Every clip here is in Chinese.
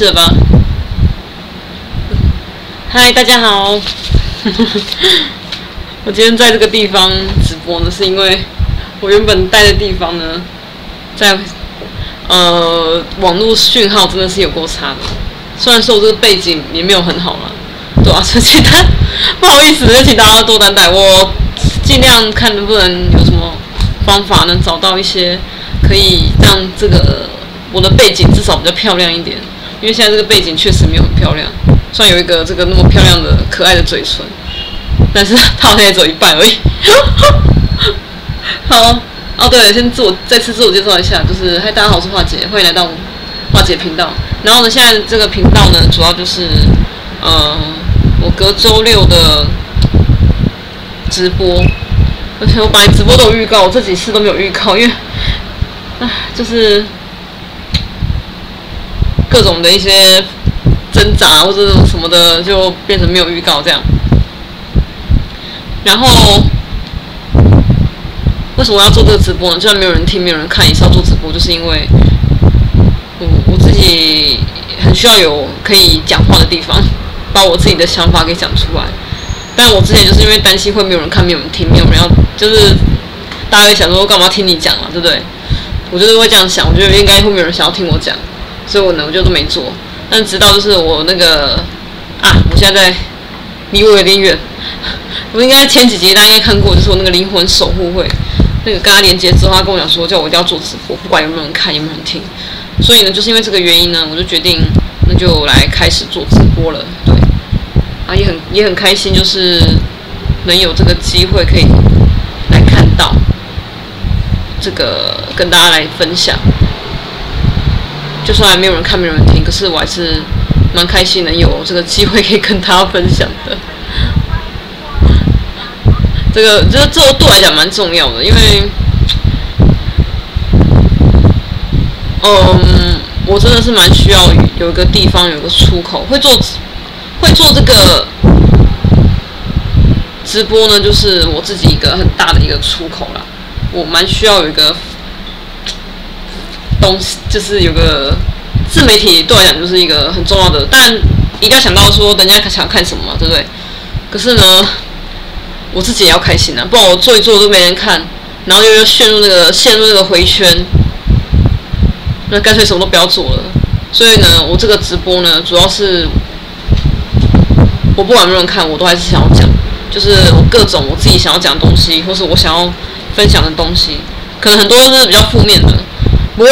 始了吧？嗨，大家好。我今天在这个地方直播呢，是因为我原本待的地方呢，在呃网络讯号真的是有够差的。虽然说我这个背景也没有很好了，对啊，所以请大不好意思，就请大家多担待。我尽量看能不能有什么方法能找到一些可以让这个我的背景至少比较漂亮一点，因为现在这个背景确实没有很漂亮。虽然有一个这个那么漂亮的可爱的嘴唇，但是它好像也走一半而已。好，哦对，先自我再次自我介绍一下，就是嗨，大家好，我是华姐，欢迎来到华姐频道。然后呢，现在这个频道呢，主要就是，呃，我隔周六的直播，而且我本来直播都有预告，我这几次都没有预告，因为，唉，就是各种的一些。挣扎或者什么的，就变成没有预告这样。然后，为什么要做这个直播呢？就算没有人听，没有人看，也是要做直播，就是因为，我我自己很需要有可以讲话的地方，把我自己的想法给讲出来。但我之前就是因为担心会没有人看，没有人听，没有人要，就是大家会想说，干嘛听你讲啊，对不对？我就是会这样想，我觉得应该会没有人想要听我讲，所以我呢，我就都没做。但直到就是我那个啊，我现在在离我有点远。我应该前几集大家应该看过，就是我那个灵魂守护会，那个跟他连接之后，他跟我讲说，叫我一定要做直播，不管有没有人看，有没有人听。所以呢，就是因为这个原因呢，我就决定那就来开始做直播了。对，啊，也很也很开心，就是能有这个机会可以来看到这个，跟大家来分享。就算没有人看，没有人听，可是我还是蛮开心能有这个机会可以跟大家分享的。这个，这个，这对我来讲蛮重要的，因为，嗯，我真的是蛮需要有一个地方，有一个出口。会做，会做这个直播呢，就是我自己一个很大的一个出口啦。我蛮需要有一个。东西就是有个自媒体对我来讲就是一个很重要的，但一定要想到说人家想看什么嘛，对不对？可是呢，我自己也要开心啊，不然我做一做都没人看，然后又要陷入那个陷入那个回圈，那干脆什么都不要做了。所以呢，我这个直播呢，主要是我不管有没人看，我都还是想要讲，就是我各种我自己想要讲的东西，或是我想要分享的东西，可能很多都是比较负面的。不过，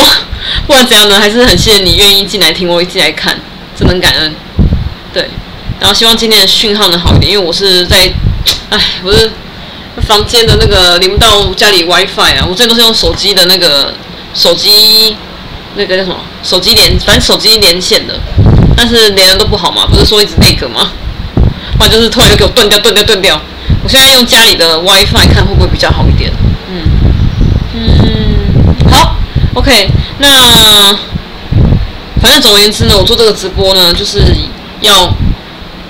不管怎样呢，还是很谢谢你愿意进来听我，一起来看，真的很感恩。对，然后希望今天的讯号能好一点，因为我是在，哎，我是房间的那个连不到家里 WiFi 啊，我这都是用手机的那个手机那个叫什么手机连，反正手机连线的，但是连的都不好嘛，不是说一直那个吗？不然就是突然就给我断掉，断掉，断掉。我现在用家里的 WiFi 看会不会比较好一点？嗯嗯，好。OK，那反正总而言之呢，我做这个直播呢，就是要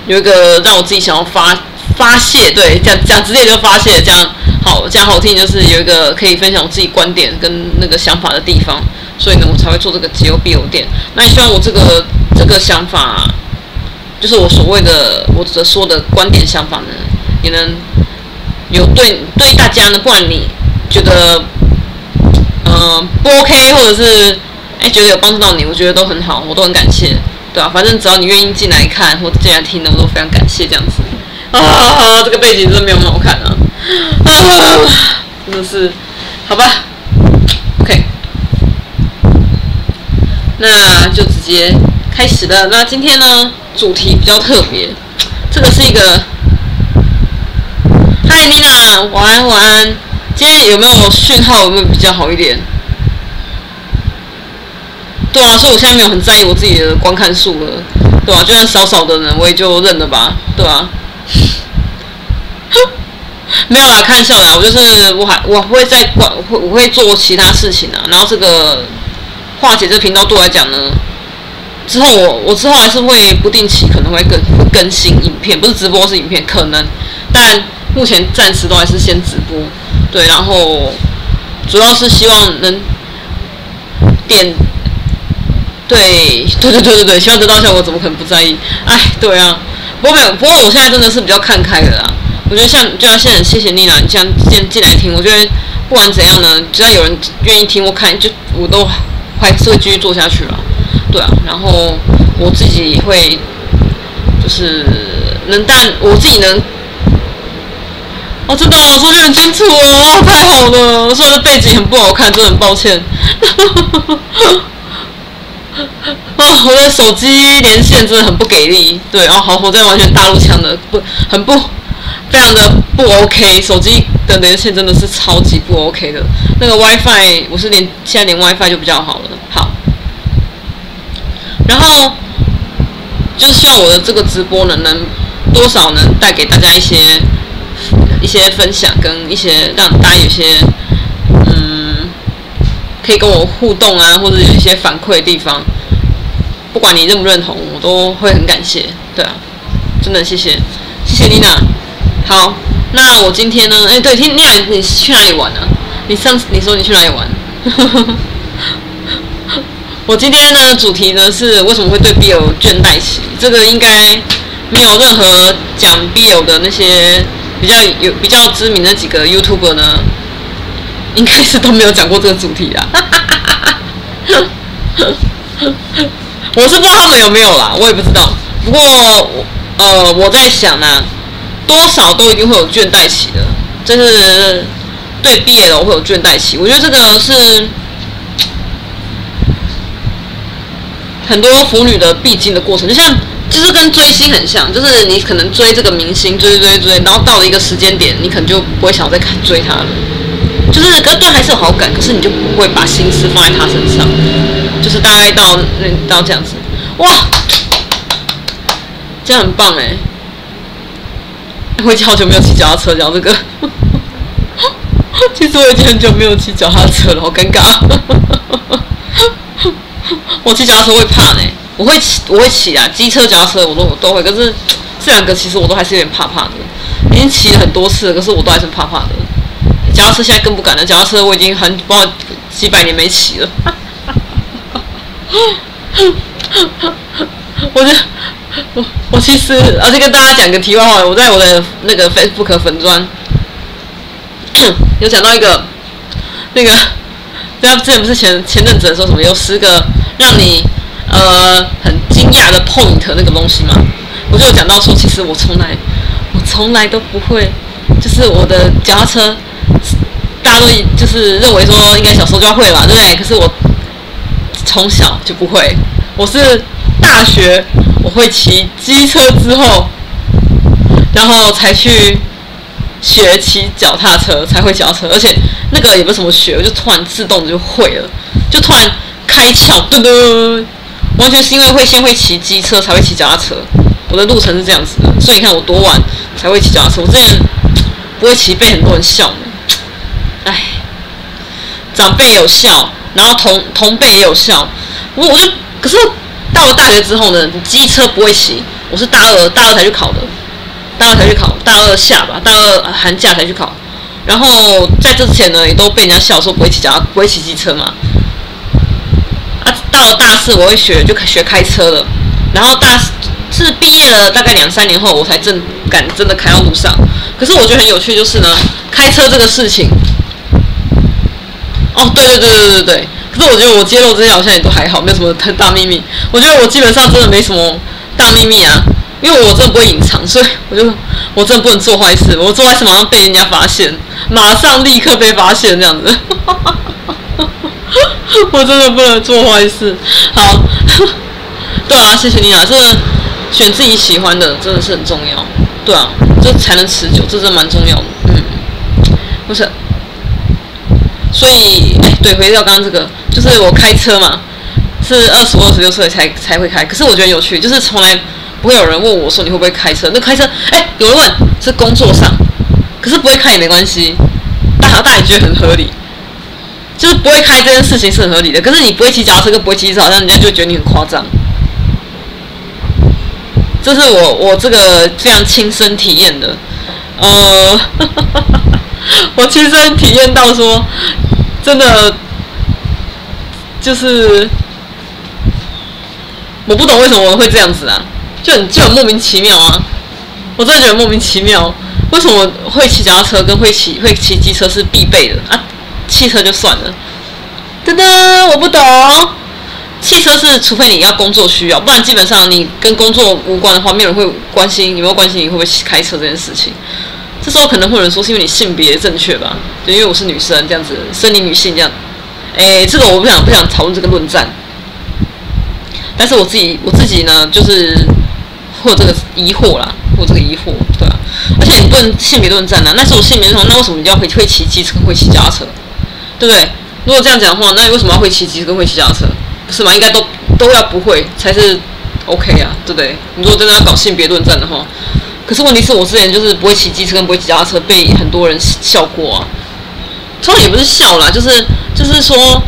有一个让我自己想要发发泄，对，讲讲直接就发泄，这样好讲好听，就是有一个可以分享我自己观点跟那个想法的地方，所以呢，我才会做这个解忧必有店。那也希望我这个这个想法，就是我所谓的我所说的观点想法呢，也能有对对大家呢，不管你觉得。不 OK，或者是哎觉得有帮助到你，我觉得都很好，我都很感谢，对啊，反正只要你愿意进来看或者进来听的，我都非常感谢这样子。啊，这个背景真的没有那么好看啊，啊，真的是，好吧，OK，那就直接开始了。那今天呢，主题比较特别，这个是一个，嗨，妮娜，晚安，晚安。今天有没有讯号？有没有比较好一点？对啊，所以我现在没有很在意我自己的观看数了，对啊，就算少少的人，我也就认了吧，对啊。没有啦，看笑啦，我就是我还我会再管，我会我会做其他事情啊。然后这个化解这频道对我来讲呢，之后我我之后还是会不定期可能会更更新影片，不是直播是影片，可能，但目前暂时都还是先直播。对，然后主要是希望能点对对对对对对，希望得到效果，怎么可能不在意？哎，对啊，不过没有，不过我现在真的是比较看开的啦。我觉得像，就像现在，谢谢妮娜，你这样进进来听，我觉得不管怎样呢，只要有人愿意听我看，就我都还是会继续做下去了。对啊，然后我自己会就是能，但我自己能。哦，真的，我说的很清楚哦，太好了。虽然这背景很不好看，真的很抱歉。哦，我的手机连线真的很不给力。对，然后好，我在完全大陆腔的，不，很不，非常的不 OK。手机的连线真的是超级不 OK 的。那个 WiFi，我是连现在连 WiFi 就比较好了。好，然后就是希望我的这个直播能，能多少能带给大家一些。一些分享跟一些让大家有些，可以跟我互动啊，或者有一些反馈的地方，不管你认不认同，我都会很感谢。对啊，真的谢谢，谢谢妮娜。好，那我今天呢？哎，对，听妮娜，你去哪里玩呢？你上次你说你去哪里玩？我今天呢，主题呢是为什么会对 BL 倦怠期？这个应该没有任何讲 BL 的那些。比较有比较知名的几个 YouTuber 呢，应该是都没有讲过这个主题啦。我是不知道他们有没有啦，我也不知道。不过，呃，我在想呢、啊，多少都一定会有倦怠期的，就是对 BL 会有倦怠期。我觉得这个是很多腐女的必经的过程，就像。就是跟追星很像，就是你可能追这个明星，追追追，然后到了一个时间点，你可能就不会想再看追他了。就是可对还是有好感，可是你就不会把心思放在他身上。就是大概到那到这样子，哇，这样很棒哎！我已经好久没有骑脚踏车讲这个，其实我已经很久没有骑脚踏车了，好尴尬。我骑脚踏车会怕呢。我会骑，我会骑啊，机车、脚踏车我都我都会。可是这两个其实我都还是有点怕怕的，已经骑了很多次了，可是我都还是怕怕的。脚踏车现在更不敢了，脚踏车我已经很不知道几百年没骑了。我就我我其实而且跟大家讲个题外话，我在我的那个 Facebook 粉砖有讲到一个那个，大家之前不是前前阵子说什么有十个让你。呃，很惊讶的 point 那个东西嘛，我就有讲到说，其实我从来，我从来都不会，就是我的脚踏车，家都就是认为说应该小时候就要会吧，对不对？可是我从小就不会，我是大学我会骑机车之后，然后才去学骑脚踏车，才会脚踏车，而且那个也不是什么学，我就突然自动的就会了，就突然开窍，噔噔。完全是因为会先会骑机车，才会骑脚踏车。我的路程是这样子的，所以你看我多晚才会骑脚踏车。我之前不会骑，被很多人笑。哎，长辈有笑，然后同同辈也有笑。我我就可是到了大学之后呢，机车不会骑。我是大二大二才去考的，大二才去考，大二下吧，大二寒假才去考。然后在这之前呢，也都被人家笑说不会骑脚，不会骑机车嘛。啊到了大四，我会学就学开车了。然后大四是毕业了大概两三年后，我才正敢真的开到路上。可是我觉得很有趣，就是呢，开车这个事情。哦，对对对对对对。可是我觉得我揭露这些好像也都还好，没有什么太大秘密。我觉得我基本上真的没什么大秘密啊，因为我真的不会隐藏，所以我就我真的不能做坏事。我做坏事马上被人家发现，马上立刻被发现这样子。我真的不能做坏事。好，对啊，谢谢你啊，这选自己喜欢的真的是很重要。对啊，这才能持久，这真蛮重要的。嗯，不是。所以，对，回到刚刚这个，就是我开车嘛，是二十五、二十六岁才才会开。可是我觉得有趣，就是从来不会有人问我说你会不会开车。那开车，哎，有人问是工作上，可是不会开也没关系，大好大也觉得很合理。就是不会开这件事情是很合理的，可是你不会骑脚踏车跟不会骑车，好像人家就觉得你很夸张。这是我我这个非常亲身体验的，呃，我亲身体验到说，真的就是我不懂为什么我会这样子啊，就很就很莫名其妙啊！我真的觉得莫名其妙，为什么会骑脚踏车跟会骑会骑机车是必备的啊？汽车就算了，噔噔，我不懂。汽车是除非你要工作需要，不然基本上你跟工作无关的话，没有人会关心，有没有关心你会不会开车这件事情。这时候可能会有人说是因为你性别正确吧，就因为我是女生这样子，生理女性这样。哎，这个我不想不想讨论这个论战。但是我自己我自己呢，就是会有这个疑惑啦，会有这个疑惑，对吧、啊？而且你不能性别论战呢，那是我性别认同，那为什么你要会会骑机车，会骑脚踏车，对不对？如果这样讲的话，那你为什么要会骑机车会骑脚踏车？不是吗？应该都都要不会才是 OK 啊，对不对？你如果真的要搞性别论战的话，可是问题是我之前就是不会骑机车跟不会骑脚踏车，被很多人笑过啊。通常也不是笑啦，就是就是说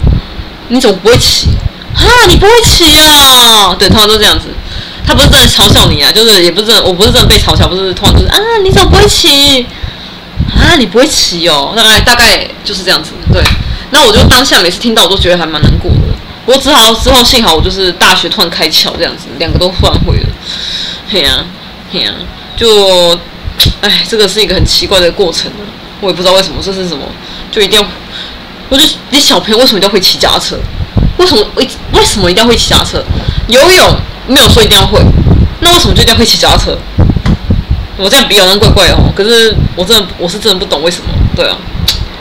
你怎么不会骑？啊，你不会骑啊？对，通常都这样子。他不是真的嘲笑你啊，就是也不是真的，我不是真的被嘲笑，不是通常就是啊，你怎么不会骑？啊，你不会骑哦？大概大概就是这样子。对，那我就当下每次听到我都觉得还蛮难过的。不过之后之后幸好我就是大学突然开窍这样子，两个都换会了。嘿呀嘿呀，就哎，这个是一个很奇怪的过程，我也不知道为什么这是什么，就一定要，我就你小朋友为什么一定要会骑脚踏车？为什么为为什么一定要会骑脚踏车？游泳没有说一定要会，那为什么就一定要会骑脚踏车？我这样比较像怪怪哦，可是我真的我是真的不懂为什么。对啊，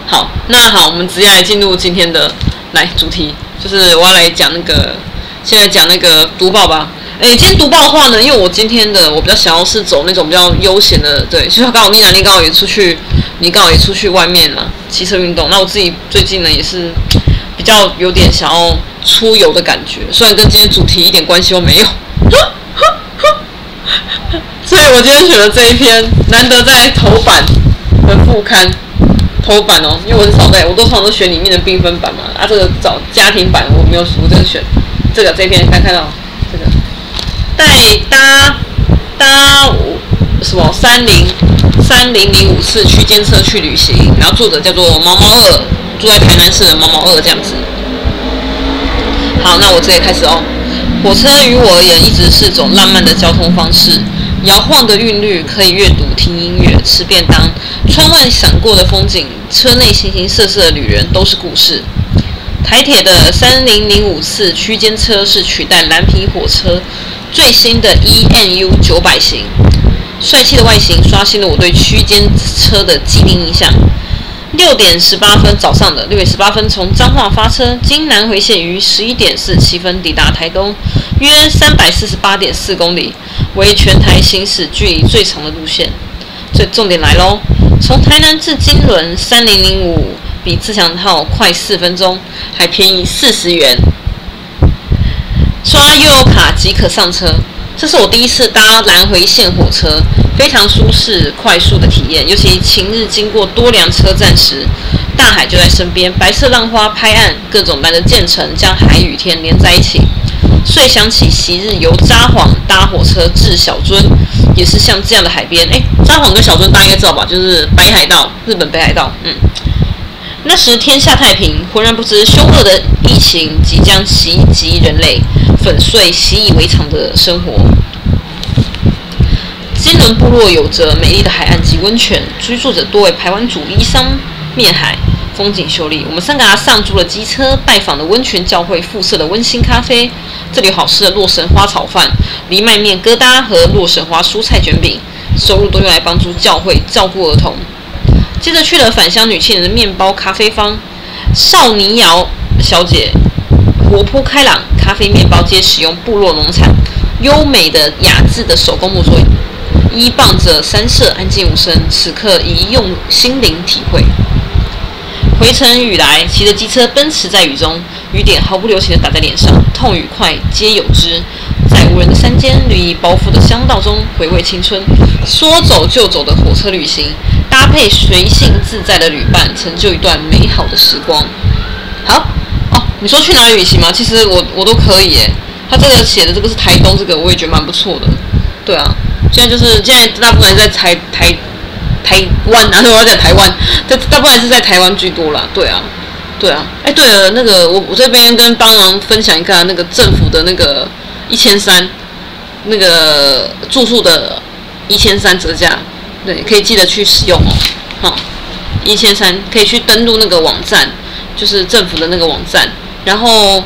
好，那好，我们直接来进入今天的来主题，就是我要来讲那个，现在讲那个读报吧。哎，今天读报的话呢，因为我今天的我比较想要是走那种比较悠闲的，对，就是刚好妮娜你刚好也出去，你刚好也出去外面嘛，骑车运动。那我自己最近呢也是。比较有点想要出游的感觉，虽然跟今天主题一点关系都没有，所以我今天选了这一篇，难得在头版的副刊头版哦，因为我是少在，我都通常都选里面的缤纷版嘛，啊，这个找家庭版我没有，我真的选这个这篇，大家看到这个带搭搭什么三零三零零五次区间车去旅行，然后作者叫做毛毛二。住在台南市的毛毛二这样子。好，那我直接开始哦。火车于我而言一直是种浪漫的交通方式，摇晃的韵律可以阅读、听音乐、吃便当，窗外闪过的风景，车内形形色色的旅人都是故事。台铁的三零零五次区间车是取代蓝皮火车最新的 EMU 九百型，帅气的外形刷新了我对区间车的既定印象。六点十八分，早上的六点十八分，从彰化发车，经南回线于十一点四十七分抵达台东，约三百四十八点四公里，为全台行驶距离最长的路线。最重点来喽，从台南至金仑三零零五比自强号快四分钟，还便宜四十元，刷悠游卡即可上车。这是我第一次搭南回线火车。非常舒适、快速的体验，尤其晴日经过多良车站时，大海就在身边，白色浪花拍岸，各种蓝的渐层将海与天连在一起。遂想起昔日由札幌搭火车至小樽，也是像这样的海边。诶，札幌跟小樽大家应该知道吧？就是北海道，日本北海道。嗯，那时天下太平，浑然不知凶恶的疫情即将袭击人类，粉碎习以为常的生活。金仑部落有着美丽的海岸及温泉，居住着多位排湾族，依山面海，风景秀丽。我们三个上租了机车，拜访了温泉教会附设的温馨咖啡。这里有好吃的洛神花炒饭、藜麦面疙瘩和洛神花蔬菜卷饼，收入都用来帮助教会照顾儿童。接着去了返乡女青年的面包咖啡坊，少尼瑶小姐活泼开朗，咖啡面包皆使用部落农产，优美的雅致的手工木作。依傍着山色，安静无声。此刻宜用心灵体会。回程雨来，骑着机车奔驰在雨中，雨点毫不留情地打在脸上，痛与快皆有之。在无人的山间，绿意包覆的乡道中，回味青春。说走就走的火车旅行，搭配随性自在的旅伴，成就一段美好的时光。好哦，你说去哪里旅行吗？其实我我都可以耶。他这个写的这个是台东，这个我也觉得蛮不错的。对啊。现在就是现在，大部分人在台台台湾啊，对我要在台湾，这大部分还是在台湾居多啦。对啊，对啊。哎，对了，那个我我这边跟帮忙分享一下那个政府的那个一千三，那个住宿的一千三折价，对，可以记得去使用哦。好，一千三可以去登录那个网站，就是政府的那个网站，然后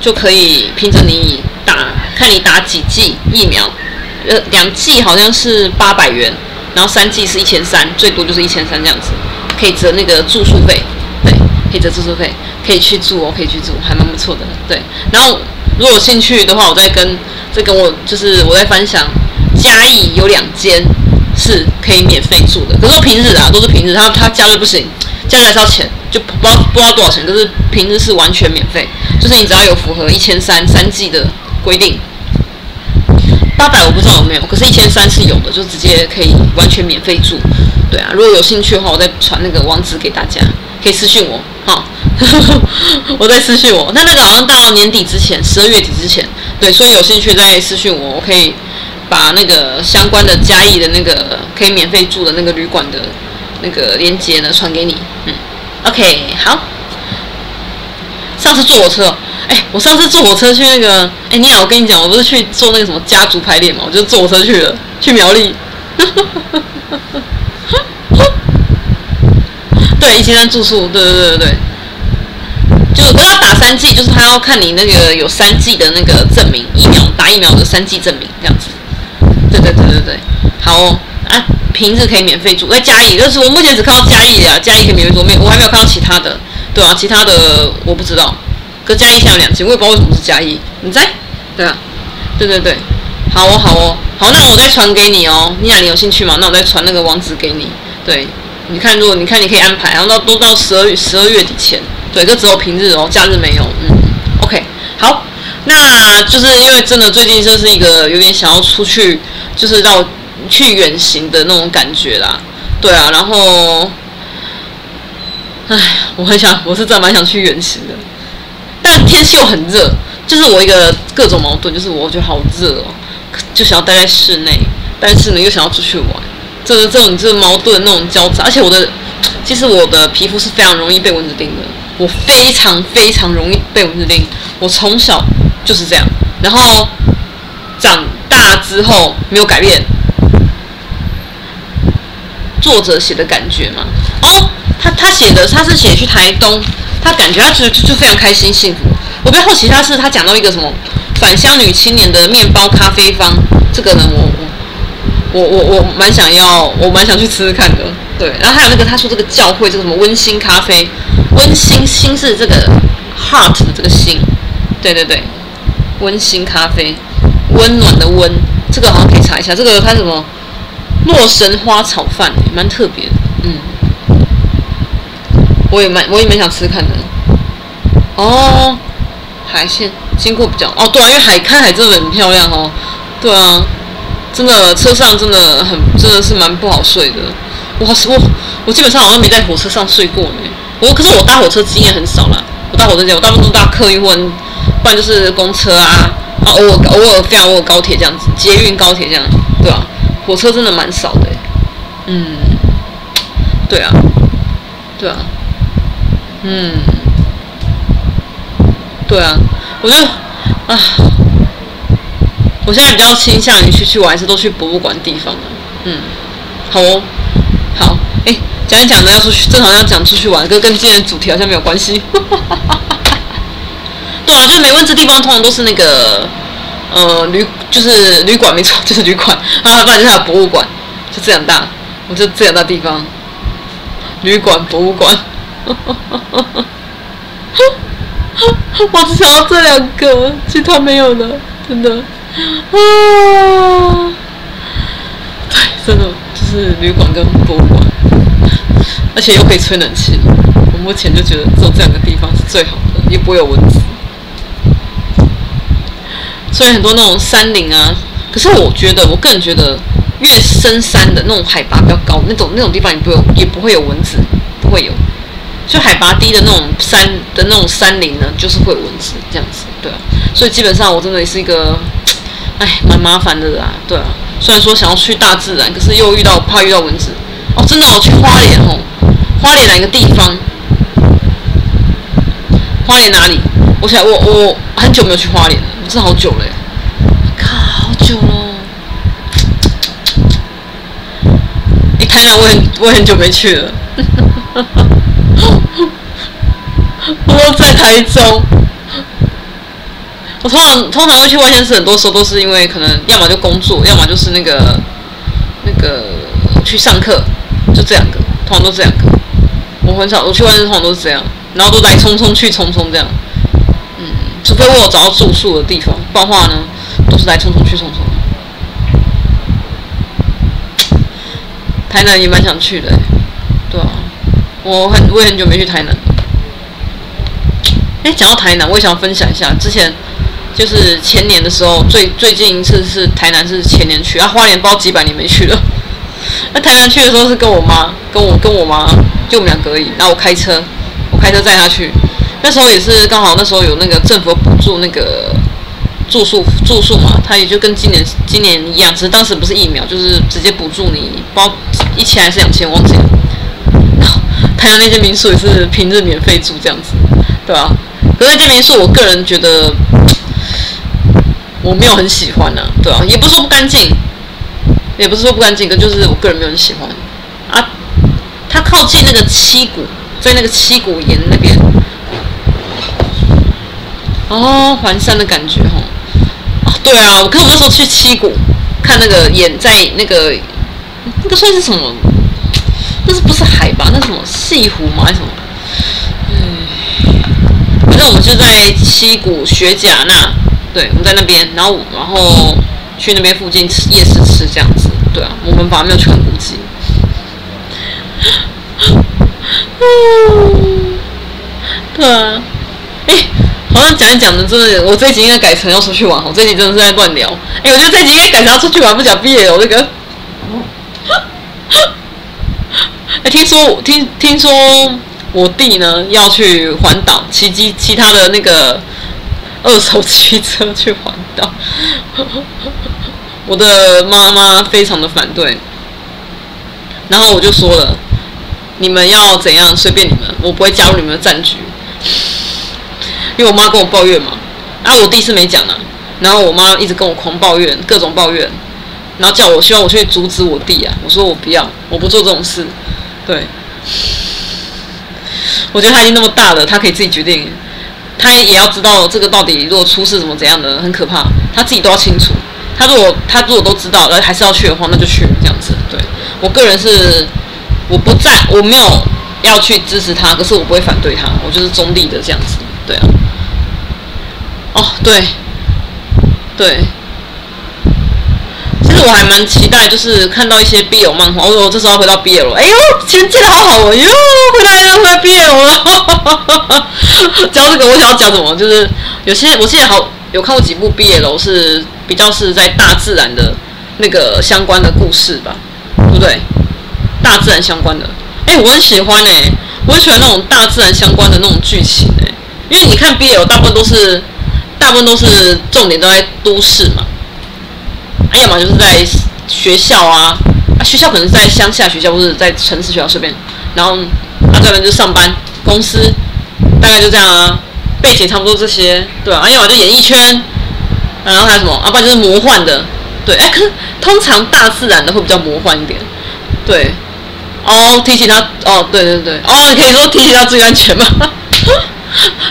就可以凭着你打，看你打几剂疫苗，呃，两剂好像是八百元，然后三剂是一千三，最多就是一千三这样子，可以折那个住宿费，对，可以折住宿费，可以去住哦，可以去住，还蛮不错的，对。然后如果有兴趣的话，我再跟再跟我就是我在分享，嘉义有两间。是可以免费住的，可是说平日啊，都是平日，他他假日不行，假日还是要钱，就不知道不知道多少钱，可是平日是完全免费，就是你只要有符合一千三三剂的规定，八百我不知道有没有，可是一千三是有的，就直接可以完全免费住，对啊，如果有兴趣的话，我再传那个网址给大家，可以私讯我，哈，我再私讯我，那那个好像到年底之前，十二月底之前，对，所以有兴趣再私讯我，我可以。把那个相关的嘉义的那个可以免费住的那个旅馆的那个链接呢传给你，嗯，OK，好。上次坐火车，哎，我上次坐火车去那个，哎，你好，我跟你讲，我不是去做那个什么家族排列嘛，我就坐火车去了，去苗栗。对，一千三住宿，对对对对对。就都要打三剂，就是他要看你那个有三剂的那个证明，疫苗打疫苗的三剂证明这样子。对对对对，好哦啊，平日可以免费住，在嘉义，就是我目前只看到嘉义的，嘉义可以免费住，没我还没有看到其他的，对啊，其他的我不知道。可嘉义现在有两间，我也不知道为什么是嘉义，你在？对啊，对对对，好哦好哦，好，那我再传给你哦。你俩，你有兴趣吗？那我再传那个网址给你。对，你看，如果你看你可以安排，然后到都到十二月十二月底前，对，这只有平日哦，假日没有。嗯，OK，好，那就是因为真的最近就是一个有点想要出去。就是让我去远行的那种感觉啦，对啊，然后，唉，我很想，我是真的蛮想去远行的，但天气又很热，就是我一个各种矛盾，就是我觉得好热哦，就想要待在室内，但是呢又想要出去玩，这个这种这种矛盾那种交杂，而且我的其实我的皮肤是非常容易被蚊子叮的，我非常非常容易被蚊子叮，我从小就是这样，然后长。大之后没有改变，作者写的感觉嘛？哦，他他写的他是写去台东，他感觉他就就非常开心幸福。我比较好奇他是他讲到一个什么返乡女青年的面包咖啡坊，这个呢我我我我我蛮想要，我蛮想去吃吃看的。对，然后还有那个他说这个教会这个什么温馨咖啡，温馨心是这个 heart 的这个心，对对对，温馨咖啡。温暖的温，这个好像可以查一下。这个它什么？洛神花炒饭，蛮特别的。嗯，我也蛮，我也蛮想吃看的。哦，海鲜经过比较哦，对啊，因为海看海真的很漂亮哦。对啊，真的车上真的很真的是蛮不好睡的。我我我基本上好像没在火车上睡过呢。我可是我搭火车经验很少啦。我搭火车经验，我大部分都搭客运或不然就是公车啊。啊，偶尔偶尔非常偶尔高铁这样子，捷运高铁这样，对吧？火车真的蛮少的，嗯，对啊，对啊，嗯，对啊，我觉得啊，我现在比较倾向于去去玩，还是都去博物馆地方，嗯，好哦，好，哎，讲一讲呢要出去，正好要讲出去玩，跟跟今天主题好像没有关系。对啊，就没蚊子地方通常都是那个，呃，旅就是旅馆没错，就是旅馆啊，不然就是博物馆，就这两大，我就这两大地方，旅馆、博物馆，我只想要这两个，其他没有了，真的，啊，对，真的就是旅馆跟博物馆，而且又可以吹冷气，我目前就觉得只有这两个地方是最好的，也不会有蚊子。虽然很多那种山林啊，可是我觉得，我个人觉得，越深山的那种海拔比较高，那种那种地方也不会有，也不会有蚊子，不会有。就海拔低的那种山的那种山林呢，就是会有蚊子这样子，对啊。所以基本上我真的也是一个，哎，蛮麻烦的啦，对啊。虽然说想要去大自然，可是又遇到怕遇到蚊子。哦，真的，我去花莲哦，花莲哪个地方？花莲哪里？我想我我很久没有去花莲了。是好久嘞，靠，好，久了。哎，台南我很我很久没去了。我在台中。我通常通常会去外县市，很多时候都是因为可能要么就工作，要么就是那个那个去上课，就这两个，通常都这两个。我很少我去外县市，通常都是这样，然后都来匆匆去匆匆这样。除非我有找到住宿的地方，不然的话呢，都是来匆匆去匆匆。台南也蛮想去的，对啊，我很我也很久没去台南。哎，讲到台南，我也想分享一下之前。就是前年的时候，最最近一次是台南，是前年去啊。花莲包几百年没去了。那台南去的时候是跟我妈，跟我跟我妈，就我们两个而已。然后我开车，我开车载她去。那时候也是刚好那时候有那个政府补助那个住宿住宿嘛，他也就跟今年今年一样，只是当时不是疫苗，就是直接补助你包一千还是两千，忘记了。然后台南那间民宿也是平日免费住这样子，对吧？可是那间民宿，我个人觉得。我没有很喜欢呢、对啊，也不是说不干净，也不是说不干净，可就是我个人没有很喜欢啊。它靠近那个七股，在那个七股岩那边，哦，环山的感觉哦。哦，对啊，我看我那时候去七股看那个演，在那个那个算是什么？那是不是海吧？那什么西湖吗？还是什么？嗯，反正我们就在七股学甲那。对，我们在那边，然后然后去那边附近吃夜市吃这样子。对啊，我们反而没有去很古迹。嗯，对啊，哎，好像讲一讲的，真的，我这一集应该改成要出去玩。我这一集真的是在乱聊。哎，我觉得这一集应该改成要出去玩，不讲毕业了。这个，哎，听说听听说我弟呢要去环岛，骑机骑他的那个。二手汽车去环岛，我的妈妈非常的反对，然后我就说了，你们要怎样随便你们，我不会加入你们的战局，因为我妈跟我抱怨嘛，然后我弟是没讲的，然后我妈一直跟我狂抱怨，各种抱怨，然后叫我希望我去阻止我弟啊，我说我不要，我不做这种事，对，我觉得他已经那么大了，他可以自己决定。他也要知道这个到底如果出事怎么怎样的很可怕，他自己都要清楚。他如果他如果都知道，而还是要去的话，那就去这样子。对，我个人是我不在，我没有要去支持他，可是我不会反对他，我就是中立的这样子。对啊。哦，对，对。其实我还蛮期待，就是看到一些 BL 漫画。我说我这时候要回到 BL 了，哎呦，前接的好好哦，哟，回来了，回来 BL 了。讲这个，我想要讲什么？就是有些我记得好有看过几部 BL 是比较是在大自然的那个相关的故事吧，对不对？大自然相关的，哎，我很喜欢哎、我很喜欢那种大自然相关的那种剧情哎、因为你看 BL 大部分都是大部分都是重点都在都市嘛。哎要么，就是在学校啊，啊，学校可能是在乡下学校，或者在城市学校这边，然后啊，这边就上班公司，大概就这样啊，背景差不多这些，对啊，哎呀嘛，就演艺圈，然后还有什么啊，不就是魔幻的，对，哎，可是通常大自然的会比较魔幻一点，对，哦，提醒他，哦，对对对，哦，你可以说提醒他注意安全吗？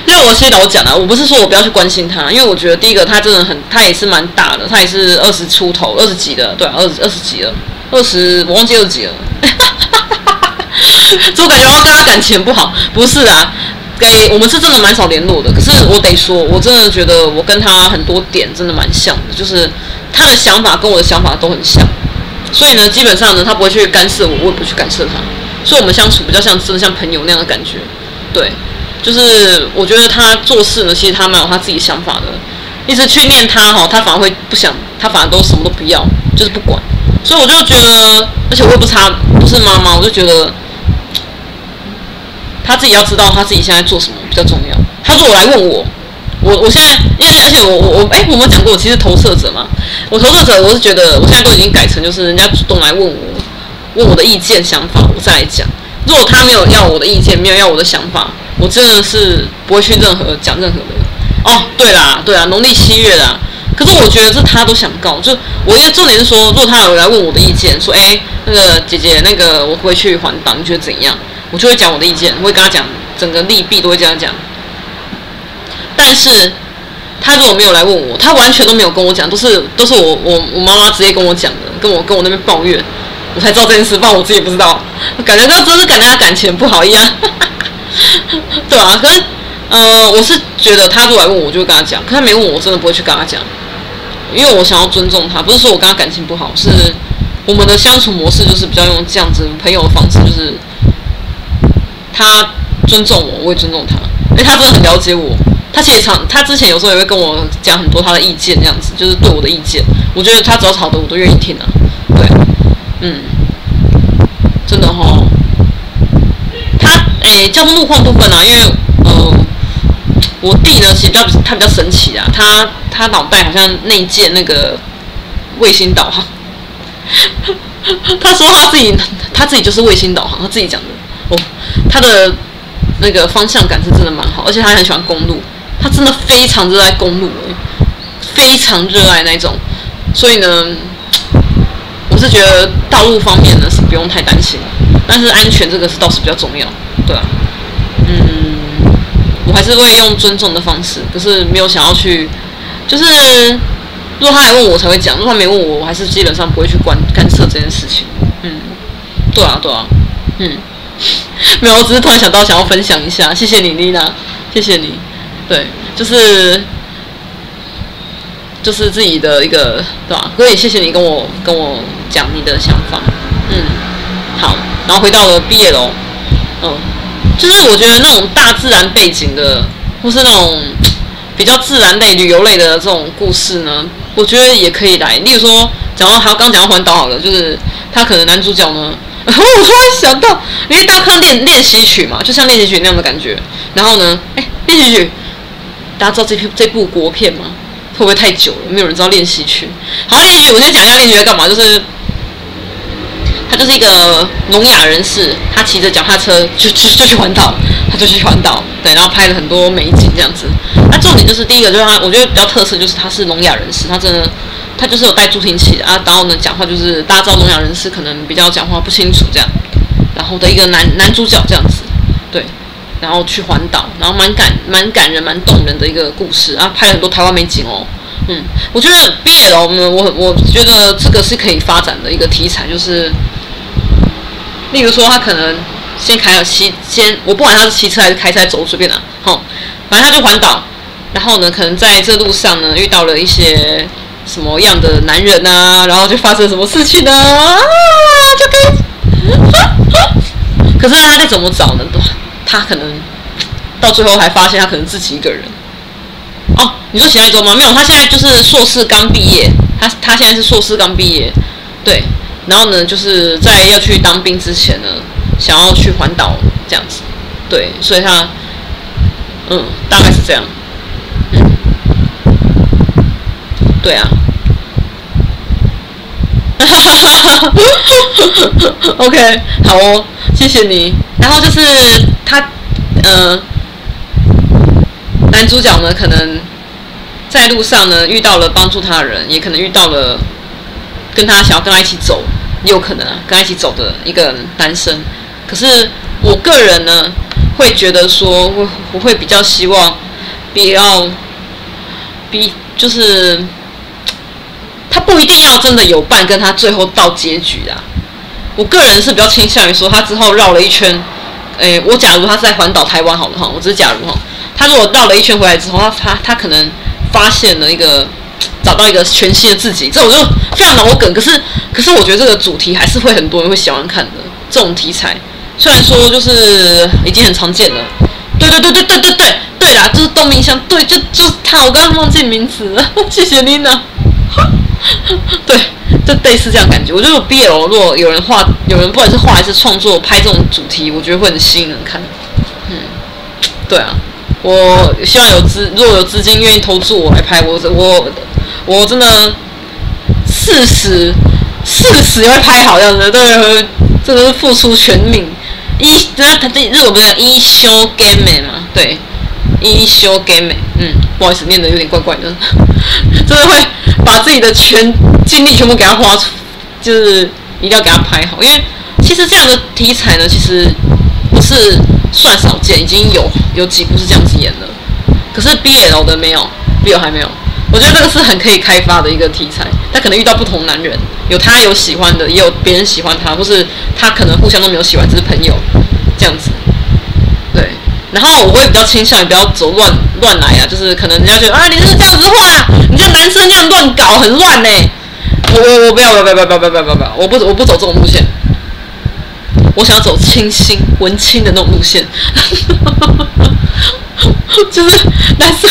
因为我先老讲了，我不是说我不要去关心他，因为我觉得第一个他真的很，他也是蛮大的，他也是二十出头，二十几的，对、二十二十几了，二十我忘记二十几了，就感觉我跟他感情不好，不是啊，给我们是真的蛮少联络的，可是我得说，我真的觉得我跟他很多点真的蛮像的，就是他的想法跟我的想法都很像，所以呢，基本上呢，他不会去干涉我，我也不去干涉他，所以我们相处比较像真的像朋友那样的感觉，对。就是我觉得他做事呢，其实他蛮有他自己想法的。一直去念他哈，他反而会不想，他反而都什么都不要，就是不管。所以我就觉得，而且我也不差，不是妈妈，我就觉得他自己要知道他自己现在做什么比较重要。他如果来问我，我我现在，因为而且我我我，哎，我们讲过，我其实投射者嘛，我投射者，我是觉得我现在都已经改成就是人家主动来问我，问我的意见想法，我再来讲。如果他没有要我的意见，没有要我的想法。我真的是不会去任何讲任何的哦。对啦，对啦，农历七月啦，可是我觉得这他都想告，就我一个重点是说，如果他有来问我的意见，说，哎，那个姐姐，那个我回去还档，你觉得怎样？我就会讲我的意见，我会跟他讲整个利弊都会这样讲。但是他如果没有来问我，他完全都没有跟我讲，都是都是我我我妈妈直接跟我讲的，跟我跟我那边抱怨，我才知道这件事，不然我自己也不知道，感觉到真是感觉他感情不好一样，对啊，可是。呃，我是觉得他如果来问我，我就会跟他讲。可他没问我，我真的不会去跟他讲，因为我想要尊重他。不是说我跟他感情不好，是我们的相处模式就是比较用这样子朋友的方式，就是他尊重我，我也尊重他。因为他真的很了解我，他其实常他之前有时候也会跟我讲很多他的意见，这样子就是对我的意见。我觉得他只要吵的，我都愿意听啊。嗯，真的哈。他诶，交通路况部分啊，因为呃。我弟呢，其实比较他比较神奇啊，他他脑袋好像内建那个卫星导航。他说他自己他自己就是卫星导航，他自己讲的哦。他的那个方向感是真的蛮好，而且他很喜欢公路，他真的非常热爱公路，非常热爱那种。所以呢，我是觉得道路方面呢是不用太担心，但是安全这个是倒是比较重要，对啊，嗯。我还是会用尊重的方式，可是没有想要去，就是如果他来问我，才会讲；如果他没问我，我还是基本上不会去关干涉这件事情。嗯，对啊，对啊，嗯，没有，我只是突然想到想要分享一下，谢谢你，丽娜，谢谢你。对，就是就是自己的一个对吧？所以谢谢你跟我跟我讲你的想法。嗯，好，然后回到了毕业楼，嗯。就是我觉得那种大自然背景的，或是那种比较自然类、旅游类的这种故事呢，我觉得也可以来。例如说，讲到还有刚讲到环岛好了，就是他可能男主角呢，我突然想到，因为大家看练练习曲嘛，就像练习曲那样的感觉。然后呢，哎，练习曲，大家知道这部这部国片吗？会不会太久了？没有人知道练习曲。好，练习曲，我先讲一下练习曲干嘛，就是。他就是一个聋哑人士，他骑着脚踏车就就 就去环岛，他就去环岛，对，然后拍了很多美景这样子。那重点就是第一个就是他，我觉得比较特色就是他是聋哑人士，他真的他就是有带助听器的啊，然后呢讲话就是大家知道聋哑人士可能比较讲话不清楚这样，然后的一个男男主角这样子，对，然后去环岛，然后蛮感蛮感人蛮动人的一个故事啊，拍了很多台湾美景哦，嗯，我觉得毕业了，我们我我觉得这个是可以发展的一个题材，就是。例如说，他可能先开了骑，先我不管他是骑车还是开车走，随便啦，吼，反正他就环岛，然后呢，可能在这路上呢遇到了一些什么样的男人呐、然后就发生什么事情呢？啊，就可以，可是他得怎么找呢？他可能到最后还发现他可能自己一个人。哦，你说喜爱州吗？没有，他现在就是硕士刚毕业，他他现在是硕士刚毕业，对。然后呢，就是在要去当兵之前呢，想要去环岛这样子，对，所以他，嗯，大概是这样，嗯，对啊，哈哈哈哈哈，OK，好哦，谢谢你。然后就是他，呃，男主角呢，可能在路上呢遇到了帮助他的人，也可能遇到了跟他想要跟他一起走。也有可能啊，跟他一起走的一个男生，可是我个人呢，会觉得说，我我会比较希望，比较，比就是，他不一定要真的有伴跟他最后到结局啊。我个人是比较倾向于说，他之后绕了一圈，诶，我假如他在环岛台湾好了哈，我只是假如哈，他如果绕了一圈回来之后，他他他可能发现了一个。找到一个全新的自己，这我就非常脑梗。可是，可是我觉得这个主题还是会很多人会喜欢看的这种题材。虽然说就是已经很常见了。对对对对对对对对啦，就是动命香，对，就就是他。我刚刚忘记名字了，谢谢丽娜。对，就类似这样感觉。我觉得 BL 如果有人画，有人不管是画还是创作拍这种主题，我觉得会很吸引人看。嗯，对啊，我希望有资，如果有资金愿意投资我来拍，我我。我真的誓死誓死要拍好样子，对，真的是付出全命。一，那他这日文不是一休 game 嘛？对，一休 game，嗯。不好意思，念的有点怪怪的，真的会把自己的全精力全部给他花出，就是一定要给他拍好，因为其实这样的题材呢，其实不是算少见，已经有有几部是这样子演的，可是 BL 的没有，BL 还没有。我觉得这个是很可以开发的一个题材，他可能遇到不同男人，有他有喜欢的，也有别人喜欢他，或是他可能互相都没有喜欢，只是朋友这样子。对，然后我会比较倾向于不要走乱乱来啊，就是可能人家觉得啊，你是这样子画，你这男生这样乱搞很乱呢。我我我不要不要不要不要不要不要不要，我不我不走这种路线，我想要走清新文青的那种路线，就是但是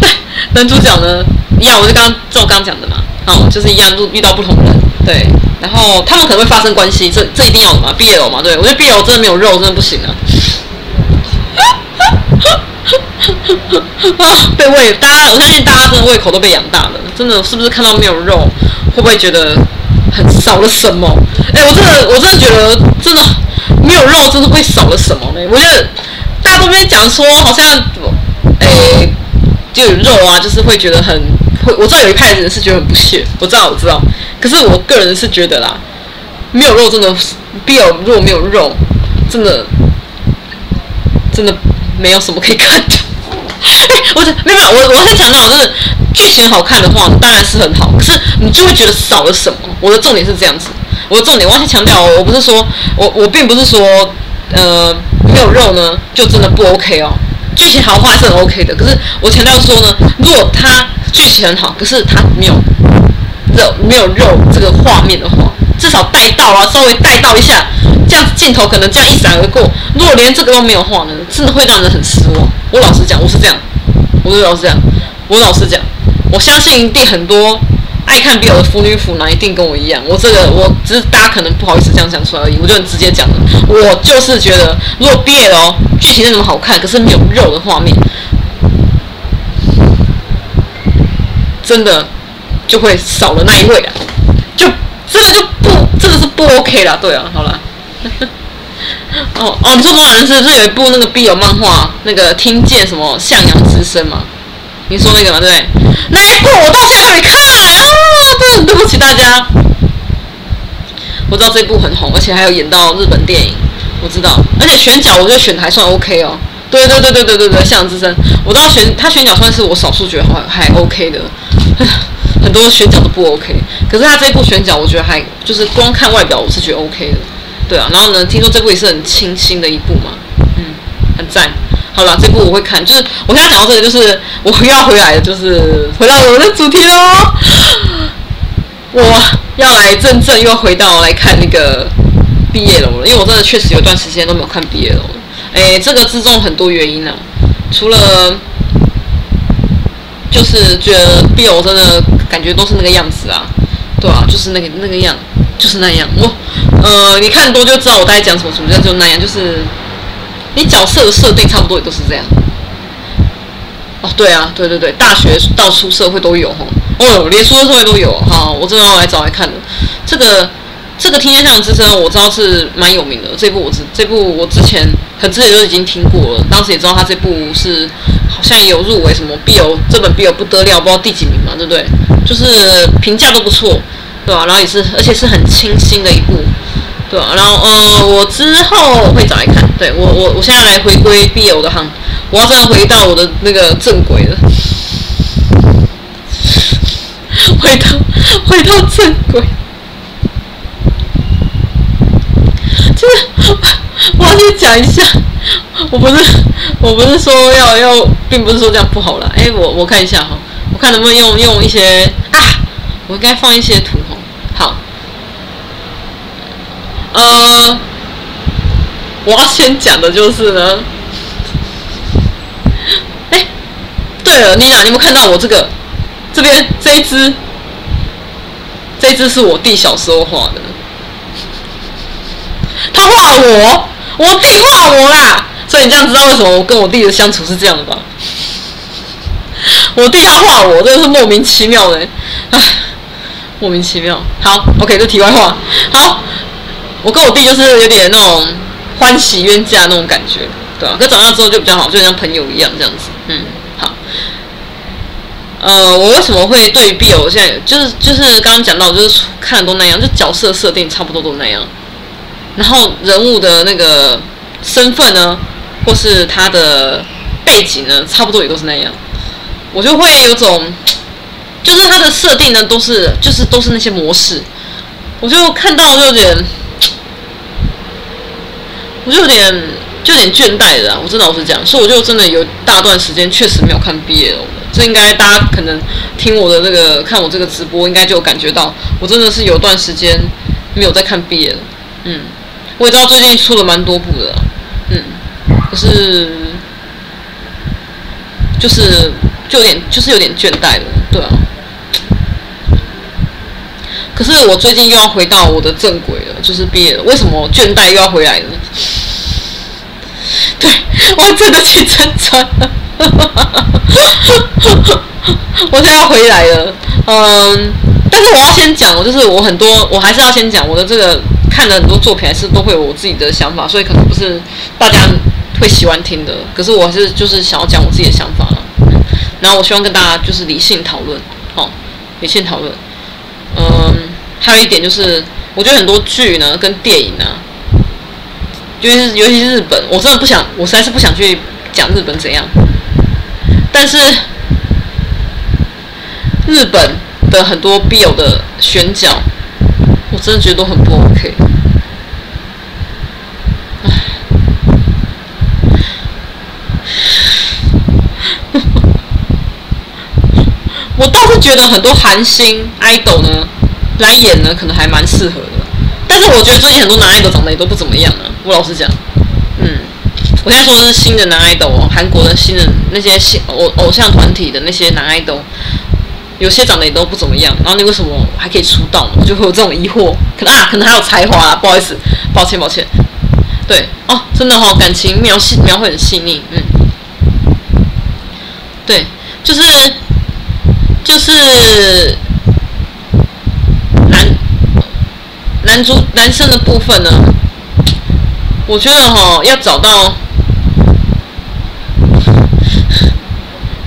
男男主角呢？一样，我就刚刚照刚讲的嘛，哦，就是一样，遇到不同人，对，然后他们可能会发生关系，这这一定要的嘛，BL 嘛，对，我觉得 BL 真的没有肉，真的不行啊。啊，被喂，大家，我相信大家真的胃口都被养大了，真的是不是看到没有肉，会不会觉得很少了什么？哎，我真的，我真的觉得真的没有肉，真的会少了什么呢？我觉得大家都没讲说，好像哎，就有肉啊，就是会觉得很。会，我知道有一派人是觉得很不屑，我知道，我知道。可是我个人是觉得啦，没有肉真的，BL 如果没有肉，真的，真的没有什么可以看的。哎，我没有没有，我我很强调，就是剧情好看的话，当然是很好。可是你就会觉得少了什么。我的重点是这样子，我的重点，我要强调，我不是说我我并不是说，呃，没有肉呢，就真的不 OK 哦。剧情好话是很 OK 的，可是我强调说呢，如果他剧情很好，可是他没有肉，没有肉这个画面的话，至少带到啊，稍微带到一下，这样镜头可能这样一闪而过。如果连这个都没有画呢，真的会让人很失望。我老实讲，我是这样，我是老实讲，我老实讲，我相信一定很多。爱看 BL 的腐女腐男一定跟我一样，我这个我只是大家可能不好意思这样讲出来而已，我就很直接讲了，我就是觉得如果 BL 剧情那么好看，可是没有肉的画面，真的就会少了那一位啊，就真的就不真的是不 OK 了，对啊，好了，哦哦，你说魔法人是不是有一部那个 B 有漫画，那个听见什么向阳之声嘛？你说那个嘛，对？那一部我到现在还没看啊！对，对不起大家。我知道这一部很红，而且还有演到日本电影，我知道。而且选角我觉得选的还算 OK 哦。对对对对对对对，向阳之声，我知道选他选角算是我少数觉得还还 OK 的。很多选角都不 OK，可是他这一部选角我觉得还就是光看外表我是觉得 OK 的。对啊，然后呢，听说这部也是很清新的一部嘛，嗯，很赞。好了，这部我会看，就是我现在讲到这里，就是我要回来的，就是回到我们的主题喽。我要来真正又要回到来看那个毕业楼了，因为我真的确实有段时间都没有看毕业楼了。哎，这个之中很多原因呢、啊，除了就是觉得 BL 真的感觉都是那个样子啊，对啊，就是那个那个样，就是那样。我呃，你看多就知道我大概讲什么，什么叫就那样，就是。你角色的设定差不多也都是这样。哦，对啊，对对对，大学到出社会都有。哦，连出社会都有哈。我真的要来找来看的。这个这个《听见向阳之声》，我知道是蛮有名的。这部我之这部我之前很之前就已经听过了，当时也知道他这部是好像有入围什么 BL 这本 BL 不得了，不知道第几名嘛，对不对？就是评价都不错，对吧？然后也是而且是很清新的一部。对啊，然后呃，我之后会找来看。对我，我我现在来回归 BL 的行，我要真的回到我的那个正轨了，回到回到正轨。就是我要去讲一下，我不是我不是说要要，并不是说这样不好啦。哎，我我看一下哈，我看能不能用用一些啊，我应该放一些图哈。好。呃，我要先讲的就是呢，哎，对了，妮娜，你有没有看到我这个这边这一只？这只是我弟小时候画的，他画我，我弟画我啦，所以你这样知道为什么我跟我弟的相处是这样的吧？我弟他画我，真的是莫名其妙的，哎，莫名其妙。好，OK，这题外话，好。我跟我弟就是有点那种欢喜冤家那种感觉，对、啊？可长大之后就比较好，就像朋友一样这样子。嗯，好。呃，我为什么会对于 BL 现在就是就是刚刚讲到，就是看的都那样，就角色设定差不多都那样，然后人物的那个身份呢，或是他的背景呢，差不多也都是那样，我就会有种，就是他的设定呢，都是就是都是那些模式，我就看到就有点，我就有点就有点倦怠的啊，我真的老实讲，所以我就真的有大段时间确实没有看 BL 了。这应该大家可能听我的这个看我这个直播，应该就感觉到我真的是有段时间没有在看 BL 了。嗯，我也知道最近出了蛮多部的，嗯，可是就是就有点就是有点倦怠了，对啊。可是我最近又要回到我的正轨了，就是毕业了。为什么倦怠又要回来呢？对，我真的去真传了。我现在要回来了，嗯，但是我要先讲，就是我很多，我还是要先讲我的这个看了很多作品，还是都会有我自己的想法，所以可能不是大家会喜欢听的，可是我还是就是想要讲我自己的想法，然后我希望跟大家就是理性讨论，好，理性讨论，嗯，还有一点就是，我觉得很多剧呢跟电影呢，尤其是尤其是日本，我真的不想，我实在是不想去讲日本怎样。但是日本的很多 BL 的选角，我真的觉得都很不 OK。我倒是觉得很多韩星 idol 呢来演呢，可能还蛮适合的。但是我觉得最近很多男爱豆长得也都不怎么样啊，我老实讲，嗯。我现在说的是新的男爱豆哦，韩国的新人那些新偶偶像团体的那些男爱豆有些长得也都不怎么样。然后你为什么还可以出道呢？我就会有这种疑惑。可能啊，可能还有才华啊，不好意思，抱歉抱歉。对哦，真的哦，感情描细描绘很细腻，嗯，对，就是就是男男主男生的部分呢，我觉得哈要找到。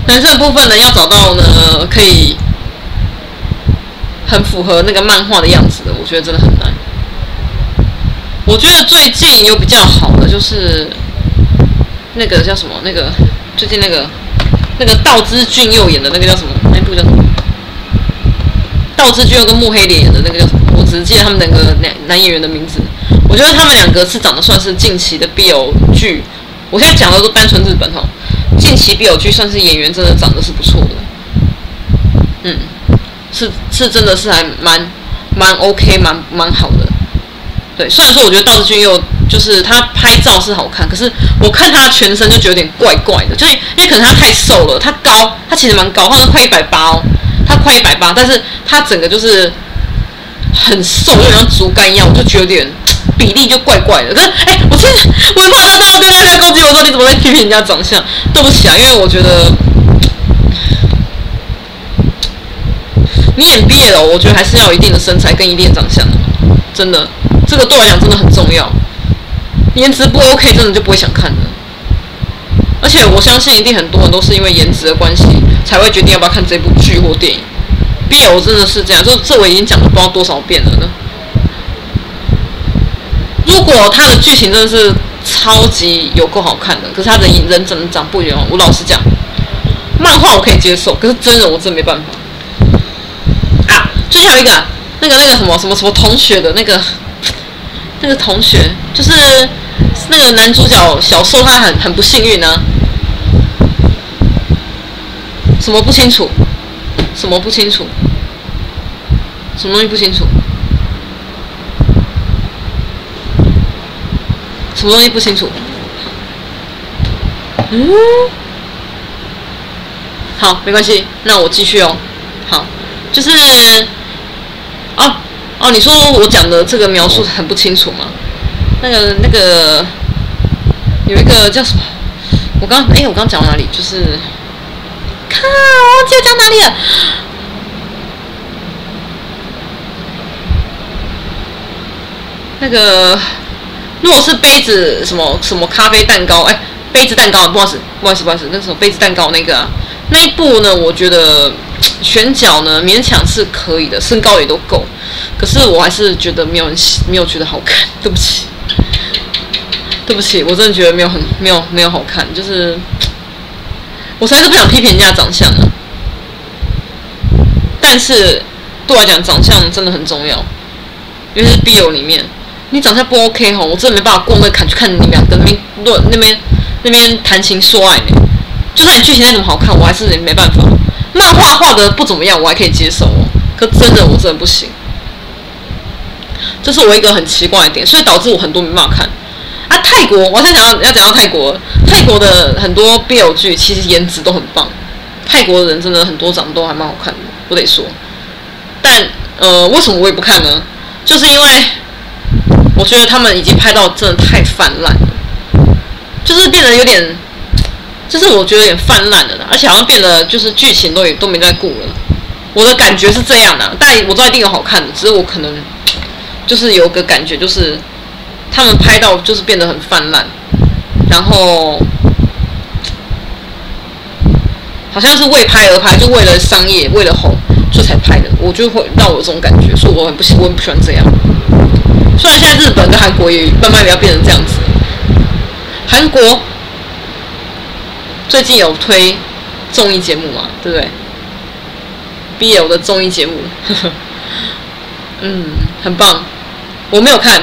男生的部分呢，要找到呢可以很符合那个漫画的样子的，我觉得真的很难。我觉得最近有比较好的就是那个叫什么？那个最近那个那个道枝骏佑演的那个叫什么？那部叫什么？道枝骏佑跟木黑莲演的那个叫什么？只记得他们两个男男演员的名字。我觉得他们两个是长得算是近期的 BL 剧。我现在讲的都单纯日本哈。近期 BL 剧算是演员真的长得是不错的，嗯，是是真的是还蛮蛮 OK 蛮蛮好的，对。虽然说我觉得道枝骏佑就是他拍照是好看，可是我看他全身就觉得有点怪怪的，就是因为可能他太瘦了，他高，他其实蛮高，好像快一百八哦，他快一百八，但是他整个就是很瘦，就像竹竿一样，我就觉得有点。比例就怪怪的，可 是哎、我其实我怕他到对大家攻击我，说你怎么在批评人家长相？对不起啊，因为我觉得你演 BL，我觉得还是要有一定的身材跟一定的长相的，真的，这个对我来讲真的很重要。颜值不 OK，真的就不会想看的。而且我相信一定很多人都是因为颜值的关系才会决定要不要看这部剧或电影。BL 真的是这样，就这我已经讲了不知道多少遍了呢。如果他的剧情真的是超级有够好看的，可是他的人人怎么长不圆？我老实讲，漫画我可以接受，可是真人我真没办法。啊，最近还有一个、那个那个什么什么什么同学的那个那个同学，就是那个男主角小受他很很不幸运呢、什么不清楚？什么不清楚？什么东西不清楚？什么东西不清楚？嗯，好，没关系，那我继续哦。好，就是，哦哦，你说我讲的这个描述很不清楚吗？那个那个有一个叫什么？我刚哎，我刚讲到哪里？就是，靠，我忘记讲哪里。那个。如果是杯子什么什么咖啡蛋糕，哎，杯子蛋糕，不好意思，不好意思，不好意思，那什么杯子蛋糕那个啊，那一部呢，我觉得选角呢勉强是可以的，身高也都够。可是我还是觉得没有没有觉得好看，对不起，对不起，我真的觉得没有很没有没有好看，就是我实在是不想批评人家长相啊。但是对我来讲，长相真的很重要，尤其是 B 友里面，你长相不 OK 哈，我真的没办法过那个坎去看你们两个那边论那边那边谈情说爱呢。就算你剧情再怎么好看，我还是没办法。漫画画的不怎么样，我还可以接受哦。可真的，我真的不行。这是我一个很奇怪的点，所以导致我很多没办法看。泰国，我现在讲到要讲到泰国，泰国的很多 BL 剧其实颜值都很棒，泰国人真的很多长得都还蛮好看的，我得说。但呃，为什么我也不看呢？就是因为我觉得他们已经拍到真的太泛滥了，就是变得有点，就是我觉得有点泛滥了，而且好像变得就是剧情都也都没在顾了。我的感觉是这样的，但我知道一定有好看的，只是我可能。就是有个感觉，就是他们拍到就是变得很泛滥，然后好像是为拍而拍，就为了商业，为了红，所以才拍的。我就会让我这种感觉，所以我很不喜，我很不喜欢这样。虽然现在日本跟韩国也慢慢也要变成这样子，韩国最近有推综艺节目嘛，对不对？BL 的综艺节目，呵呵，嗯，很棒。我没有看，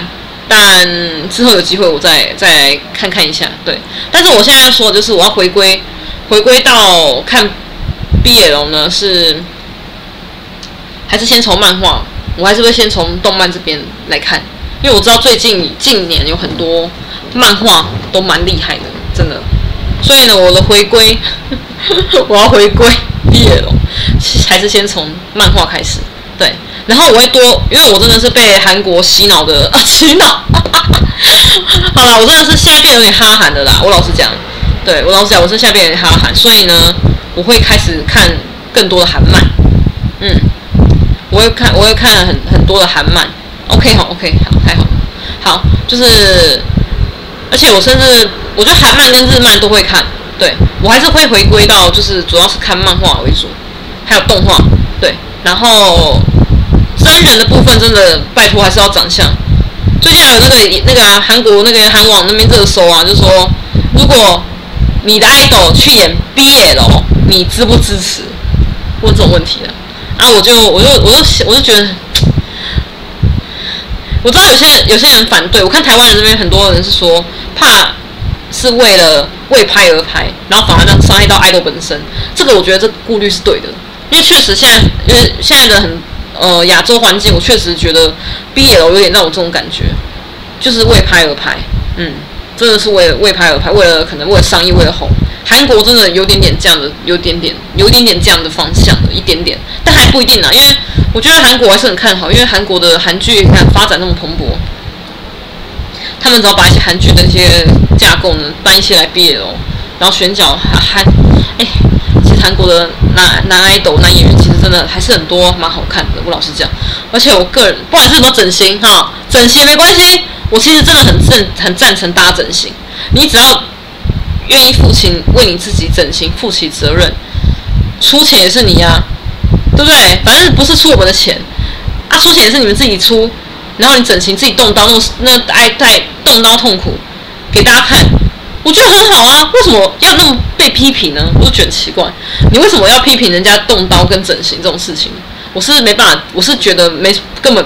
但之后有机会我再再看看一下。对，但是我现在要说的就是我要回归，回归到看 BL 呢，是还是先从漫画？我还是会先从动漫这边来看，因为我知道最近近年有很多漫画都蛮厉害的，真的。所以呢，我的回归，我要回归 BL，还是先从漫画开始。对。然后我会多，因为我真的是被韩国洗脑的啊，洗脑。好了，我真的是现在变有点哈韩的啦。我老实讲，对我老实讲，我是现在变有点哈韩，所以呢，我会开始看更多的韩漫。嗯，我会看，我会看很很多的韩漫。OK，好，OK，好，太好。好，就是，而且我甚至我觉得韩漫跟日漫都会看。对，我还是会回归到就是主要是看漫画为主，还有动画。对，然后。人的部分真的拜托还是要长相。最近还有那个那个，韩国那个韩网那边热搜啊，就说如果你的 idol 去演 BL，你支不支持？问这种问题的啊，我就我就我就我就觉得，我知道有些有些人反对，我看台湾人这边很多人是说怕是为了为拍而拍，然后反而让伤害到 idol 本身。这个我觉得这顾虑是对的，因为确实现在因为现在的很。呃，亚洲环境，我确实觉得 BL 有点让我这种感觉，就是为拍而拍，嗯，真的是为了为拍而拍，为了可能为了商业，为了红。韩国真的有点点这样的，有点点，有点点这样的方向的，一点点，但还不一定啊，因为我觉得韩国还是很看好，因为韩国的韩剧看发展那么蓬勃，他们只要把一些韩剧的一些架构呢搬一些来 BL，然后选角还还，哎。韩国的男男爱豆、男演员其实真的还是很多，蛮好看的。我老实讲，而且我个人不管是什么整形哈，整形没关系，我其实真的很赞很赞成大家整形。你只要愿意付钱为你自己整形负起责任，出钱也是你呀、对不对？反正不是出我们的钱啊，出钱也是你们自己出。然后你整形自己动刀，那那爱在动刀痛苦给大家看。我觉得很好啊，为什么要那么被批评呢？我就觉得奇怪，你为什么要批评人家动刀跟整形这种事情？我是没办法，我是觉得没根本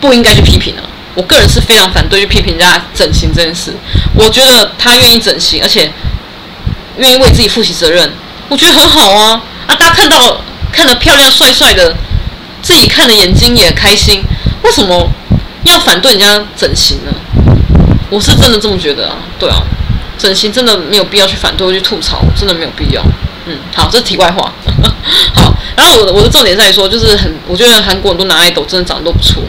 不应该去批评啊。我个人是非常反对去批评人家整形这件事。我觉得他愿意整形，而且愿意为自己负起责任，我觉得很好啊。啊，大家看到看得漂亮帅帅的，自己看的眼睛也开心，为什么要反对人家整形呢？我是真的这么觉得啊，对啊。整形真的没有必要去反对去吐槽，真的没有必要。嗯，好，这是题外话。好，然后我的我的重点在于说，就是很，我觉得韩国很多男爱豆真的长得都不错，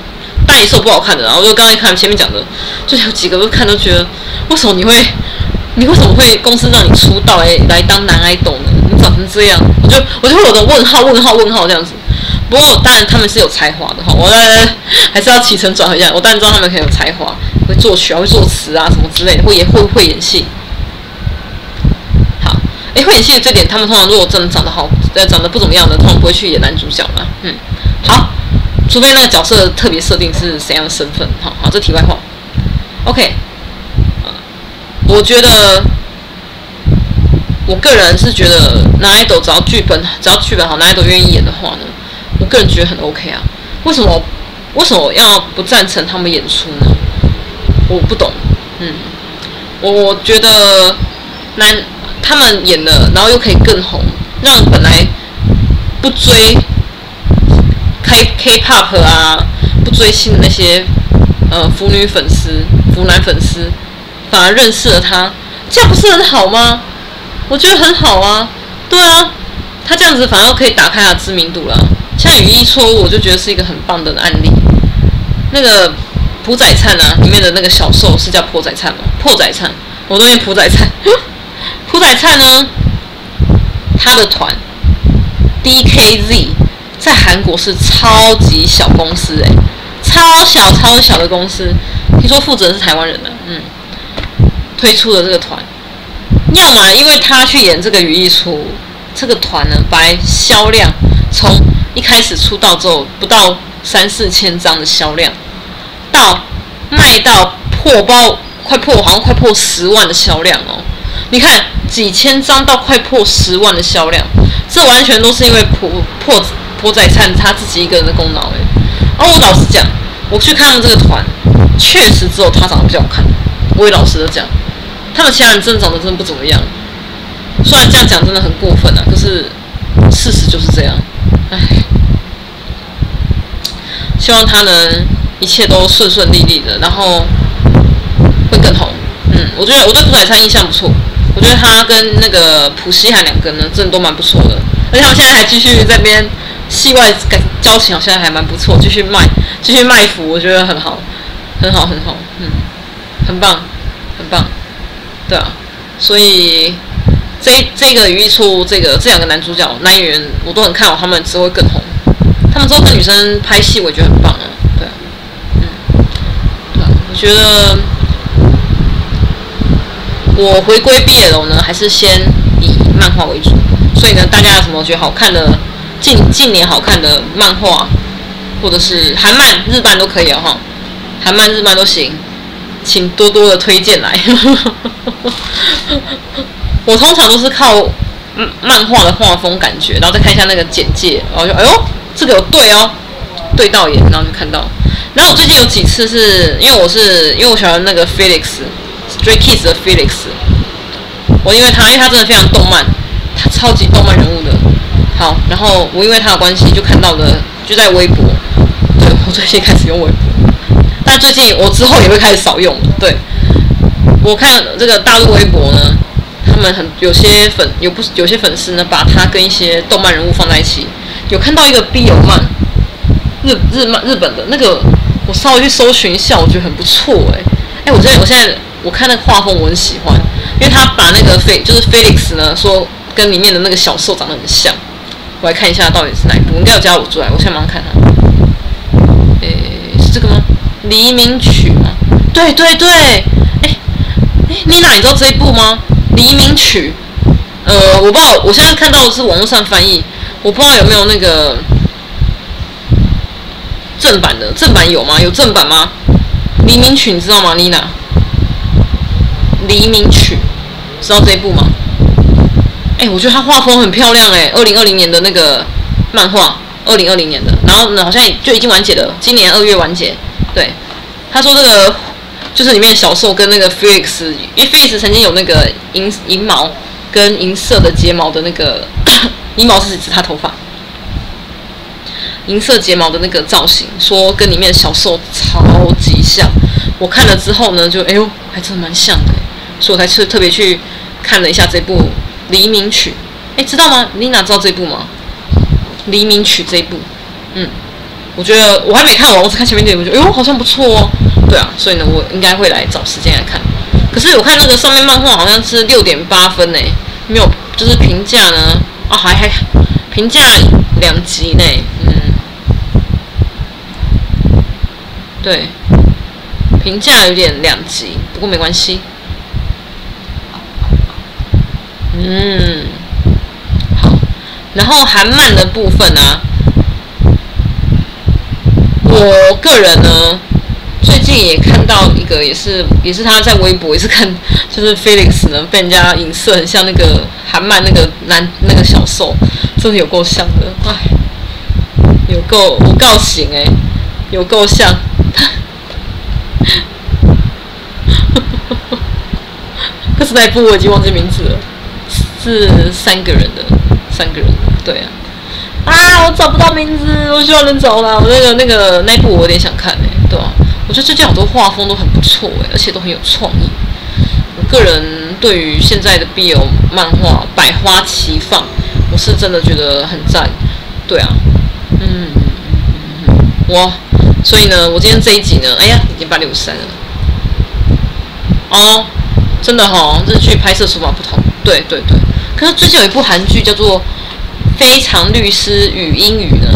但也是有不好看的。然后就刚才看前面讲的，就有几个都看都觉得，为什么你会，你为什么会公司让你出道来来当男爱豆呢？你长成这样，我就我就会有个问号问号问号这样子。不过当然他们是有才华的哈，我还是要起承转合一下。我当然知道他们很有才华，会作曲啊，会作词啊什么之类的，会也会会演戏。哎，会演戏的这点，他们通常如果真的长得好，呃，长得不怎么样的，通常不会去演男主角嘛。嗯，好，除非那个角色特别设定是怎样的身份。好好，这题外话。OK，呃，我觉得，我个人是觉得男爱豆只要剧本，只要剧本好，男爱豆愿意演的话呢，我个人觉得很 OK 啊。为什么？为什么要不赞成他们演出呢？我不懂。嗯，我我觉得男。他们演了，然后又可以更红，让本来不追开 K-pop 啊，不追星的那些呃腐女粉丝、腐男粉丝，反而认识了他，这样不是很好吗？我觉得很好啊，对啊，他这样子反而可以打开他知名度了。像语意错误，我就觉得是一个很棒的案例。那个朴宰灿啊，里面的那个小受是叫朴宰灿吗？破宰灿，我都念朴宰灿。朴宰灿呢，他的团 DKZ 在韩国是超级小公司哎，超小超小的公司。听说负责人是台湾人的，嗯，推出的这个团，要么因为他去演这个羽翼出，这个团呢，白销量从一开始出道之后不到三四千张的销量，到卖到破包，快破，好像快破十万的销量哦，你看。几千张到快破十万的销量，这完全都是因为朴朴朴宰灿他自己一个人的功劳哎。而我老实讲，我去看了这个团，确实只有他长得比较好看。我也老实的讲，他们其他人真的长得真的不怎么样。虽然这样讲真的很过分啊，可是事实就是这样。唉，希望他能一切都顺顺利利的，然后会更红。嗯，我觉得我对朴宰灿印象不错。我觉得他跟那个朴熙汉两个呢，真的都蛮不错的，而且他们现在还继续在边戏外感交情，好像还蛮不错，继续卖，继续卖服，我觉得很好，很好，很好，嗯，很棒，很棒，对啊，所以这这个语意错误，这个这两个男主角男演员，我都很看好他们之后会更红，他们之后跟女生拍戏，我觉得很棒啊，对啊，嗯，对啊，我觉得。我回归 BL 呢，还是先以漫画为主，所以呢，大家有什么觉得好看的近近年好看的漫画，或者是韩漫、日漫都可以哦哈，韩漫、日漫都行，请多多的推荐来。我通常都是靠漫画的画风感觉，然后再看一下那个简介，然后就哎呦，这个有对哦，对到眼，然后就看到。然后我最近有几次是因为我是因为我喜欢那个 Felix。Stray Kids 的 Felix，我因为他，因为他真的非常动漫，他超级动漫人物的。好，然后我因为他的关系就看到了，就在微博。对，我最近开始用微博，但最近我之后也会开始少用。对，我看这个大陆微博呢，他们很有些粉有不有些粉丝呢，把他跟一些动漫人物放在一起。有看到一个 BL 漫，日日漫日本的那个，我稍微去搜寻一下，我觉得很不错哎、欸、哎，我现在我现在。我看那个画风，我很喜欢，因为他把那个菲就是 Felix 呢，说跟里面的那个小受长得很像。我来看一下到底是哪一部，应该有加我出来，我现在马上看他。诶，是这个吗？黎明曲吗？对对对，哎哎，妮娜，你知道这一部吗？黎明曲，呃，我不知道，我现在看到的是网络上翻译，我不知道有没有那个正版的，正版有吗？有正版吗？黎明曲，你知道吗，妮娜？黎明曲，知道这一部吗？哎、我觉得他画风很漂亮哎、欸，二零二零年的那个漫画，二零二零年的，然后呢好像就已经完结了，今年二月完结。对，他说这个就是里面小受跟那个 Felix，因为 Felix 曾经有那个银银毛跟银色的睫毛的那个 银毛是指他头发，银色睫毛的那个造型，说跟里面小受超级像。我看了之后呢，就哎呦，还真的蛮像的。所以我才去特别去看了一下这部《黎明曲》，哎，知道吗？你哪知道这部吗？《黎明曲》这一部，嗯，我觉得我还没看完，我只看前面点，我觉得，哎呦，好像不错哦。对啊，所以呢，我应该会来找时间来看。可是我看那个上面漫画好像是六点八分呢，没有，就是评价呢，啊，还还评价两极呢，嗯，对，评价有点两极，不过没关系。嗯，好。然后韩漫的部分呢、啊，我个人呢。最近也看到一个，也是也是他在微博也是看，就是 Felix 呢被人家影射很像那个韩漫那个男那个小受，真的有够像的，哎，有够有够型哎，有够像，可是那一部我已经忘记名字了，是三个人的，三个人，对啊，啊，我找不到名字，我希望能找到，我那个那个那一部我有点想看哎，对啊。我觉得最近好多画风都很不错诶，而且都很有创意。我个人对于现在的 BL 漫画百花齐放，我是真的觉得很赞。对啊，嗯，我所以呢，我今天这一集呢，哎呀，已经八六三了。哦，真的哈、哦，日剧拍摄手法不同。对对对，可是最近有一部韩剧叫做《非常律师与英语》呢，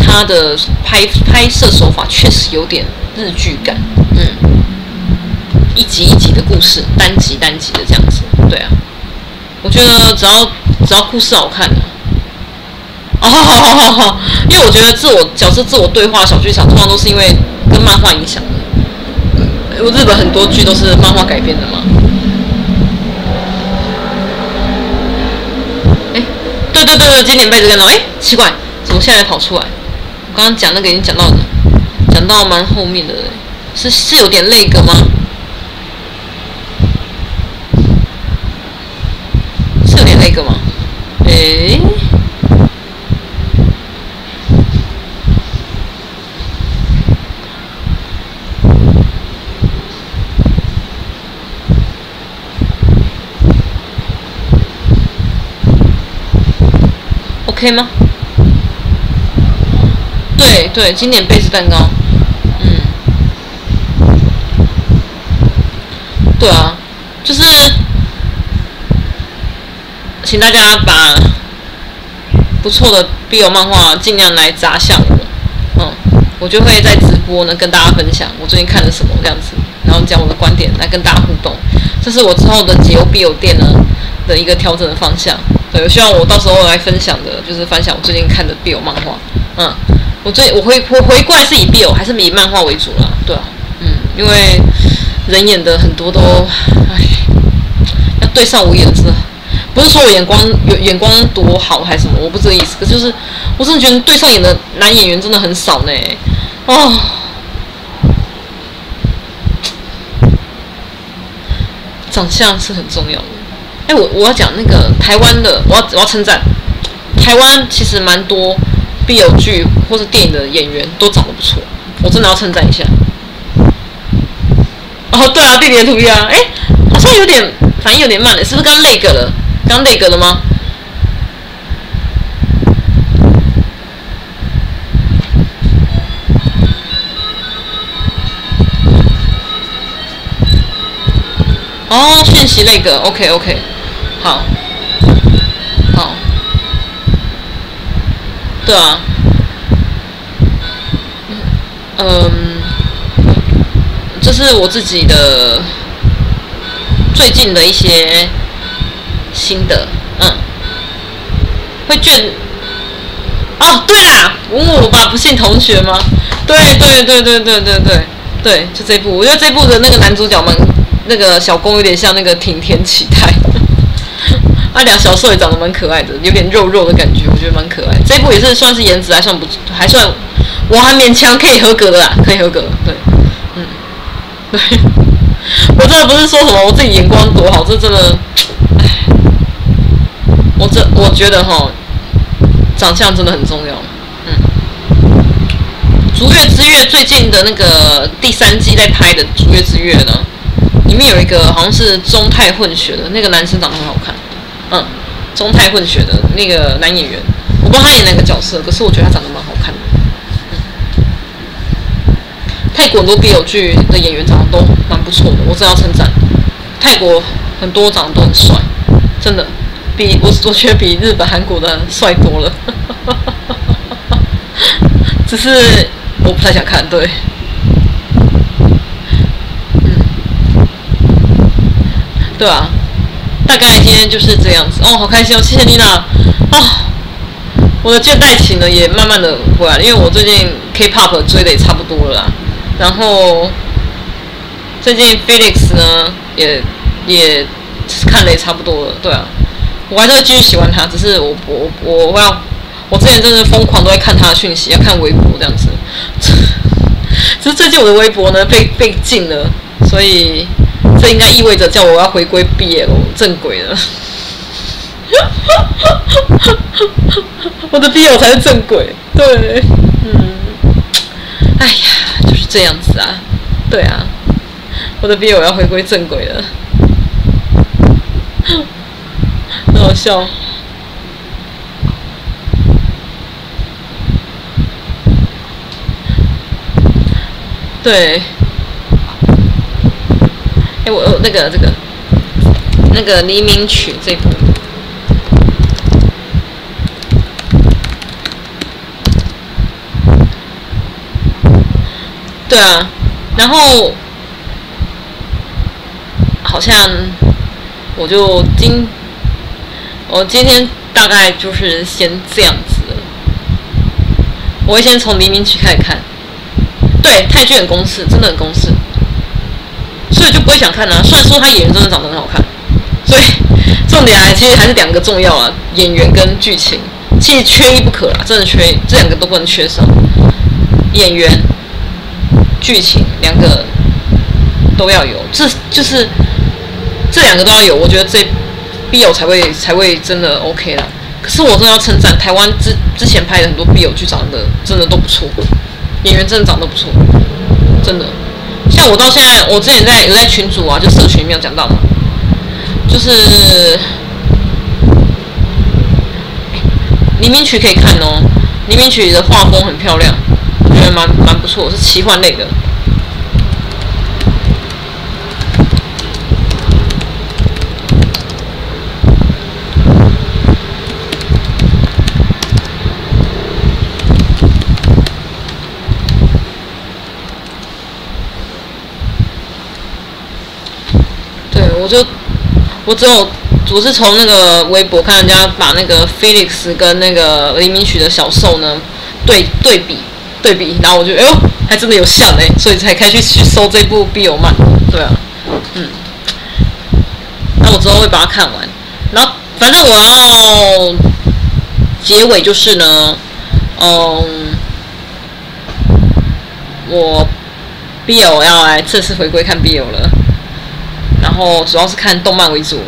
它的拍拍摄手法确实有点。日剧感，嗯，一集一集的故事，单集单集的这样子，对啊，我觉得只要只要故事好看，哦，因为我觉得自我角色自我对话小剧场通常都是因为跟漫画影响的，因为日本很多剧都是漫画改编的嘛，对对对对，今年被子看到，哎，奇怪，怎么现在跑出来？我刚刚讲那个已经讲到了。讲到蛮后面的，是是有点那个吗？是有点那个吗？诶，OK 吗？对对，经典贝斯蛋糕。嗯对啊，就是，请大家把不错的 BL 漫画尽量来砸向我，嗯，我就会在直播呢跟大家分享我最近看了什么这样子，然后讲我的观点来跟大家互动，这是我之后的解忧 BL 店呢的一个调整的方向。对，我希望我到时候来分享的就是分享我最近看的 BL 漫画，嗯，我最我回回回过来是以 BL 还是以漫画为主啦？对啊，嗯，因为。人演的很多都，唉，要对上我演的，不是说我眼光有眼光多好还是什么，我不是这个意思。可就是，我真的觉得对上眼的男演员真的很少呢。哦，长相是很重要的。哎，我我要讲那个台湾的，我要我要称赞，台湾其实蛮多 BL 剧或是电影的演员都长得不错，我真的要称赞一下。哦，对啊，地点图一样，哎，好像有点反应有点慢了，是不是刚那个了？刚那个了吗？哦，讯息那个，OK OK，好，好，对啊，嗯。这是我自己的最近的一些心得，嗯，会倦哦，对啦，吻我吧，不信同学吗？对对对对对对对对，就这部，我觉得这部的那个男主角们那个小攻有点像那个挺田启太，啊，两小时候也长得蛮可爱的，有点肉肉的感觉，我觉得蛮可爱。这部也是算是颜值还算不错，还算我还勉强可以合格的啦，可以合格，对。嗯对，我真的不是说什么我自己眼光多好，这真的，我这我觉得哈，长相真的很重要。嗯，《逐月之月》最近的那个第三季在拍的《逐月之月》呢，里面有一个好像是中泰混血的那个男生，长得很好看。嗯，中泰混血的那个男演员，我不知道他演哪个角色，可是我觉得他长得蛮好看的。泰国很多 BL 剧的演员长得都蛮不错的，我真要称赞。泰国很多长得都很帅，真的，比我我觉得比日本、韩国的帅多了。只是我不太想看，对。嗯，对啊，大概今天就是这样子。哦，好开心哦，谢谢妮娜哦。我的倦怠期呢也慢慢的回来了，因为我最近 K-pop 追的也差不多了啦，然后最近 Felix 呢也也看的也差不多了，对啊，我还是会继续喜欢他，只是我我我我要我之前真的疯狂都在看他的讯息，要看微博这样子，只是最近我的微博呢被被禁了，所以这应该意味着叫我要回归 BL 正轨了。我的 BL 才是正轨，对，嗯，哎呀，就是这样子啊，对啊，我的 BL 要回归正轨了，很好笑，对，哎，我我那个这个那个黎明曲这部。对啊，然后好像我就今我今天大概就是先这样子了，我会先从黎明曲开始看。对，泰剧很公式，真的很公式，所以就不会想看啊。虽然说他演员真的长得很好看，所以重点还其实还是两个重要啊，演员跟剧情，其实缺一不可啦，真的缺，这两个都不能缺少，演员。剧情两个都要有，这就是这两个都要有，我觉得这 BL 才会才会真的 OK 啦。可是我真的要称赞台湾之之前拍的很多 BL 剧长得真的都不错，演员真的长得不错，真的。像我到现在，我之前在有在群组啊，就社群里面有讲到嘛，就是黎明曲可以看哦，黎明曲的画风很漂亮。我觉得蛮蛮不错，是奇幻类的。对，我就我只有我是从那个微博看人家把那个 Felix 跟那个黎明曲的小受呢对对比。对比，然后我就哎呦，还真的有像哎，所以才开始去搜这部 BL 漫，对啊，嗯，那我之后会把它看完，然后反正我要结尾就是呢，嗯，我 BL 要来正式回归看 BL 了，然后主要是看动漫为主，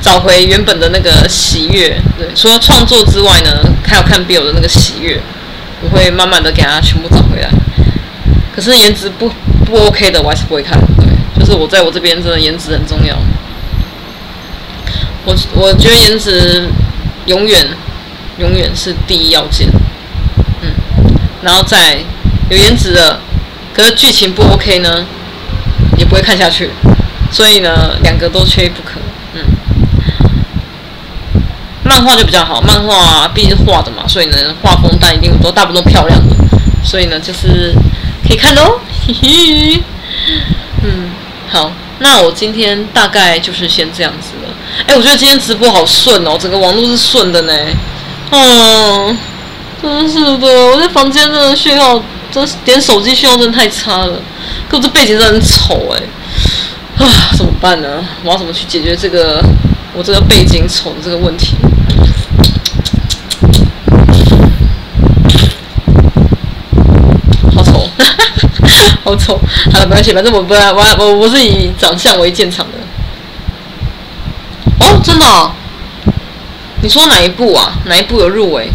找回原本的那个喜悦，对，除了创作之外呢，还有看 Bill 的那个喜悦。我会慢慢的给他全部找回来，可是颜值不不 OK 的，我还是不会看。对，就是我在我这边真的颜值很重要。我我觉得颜值永远永远是第一要件。嗯，然后再有颜值的，可是剧情不 OK 呢，会看下去。所以呢，两个都缺一不可。嗯漫画就比较好，漫画啊，毕竟是画的嘛，所以呢，画风但一定都大部分都漂亮的，所以呢，就是可以看喽，嘿嘿。嗯，好，那我今天大概就是先这样子了。哎，我觉得今天直播好顺哦，整个网络是顺的呢。嗯，真是的，我在房间真的讯号，这点手机信号真的太差了，可我这背景真的很丑哎。啊，怎么办呢？我要怎么去解决这个我这个背景丑的这个问题？好丑，好丑！好了，没关系，反正我不我我我是以长相为见长的。哦，真的？你说哪一部啊？哪一部有入围？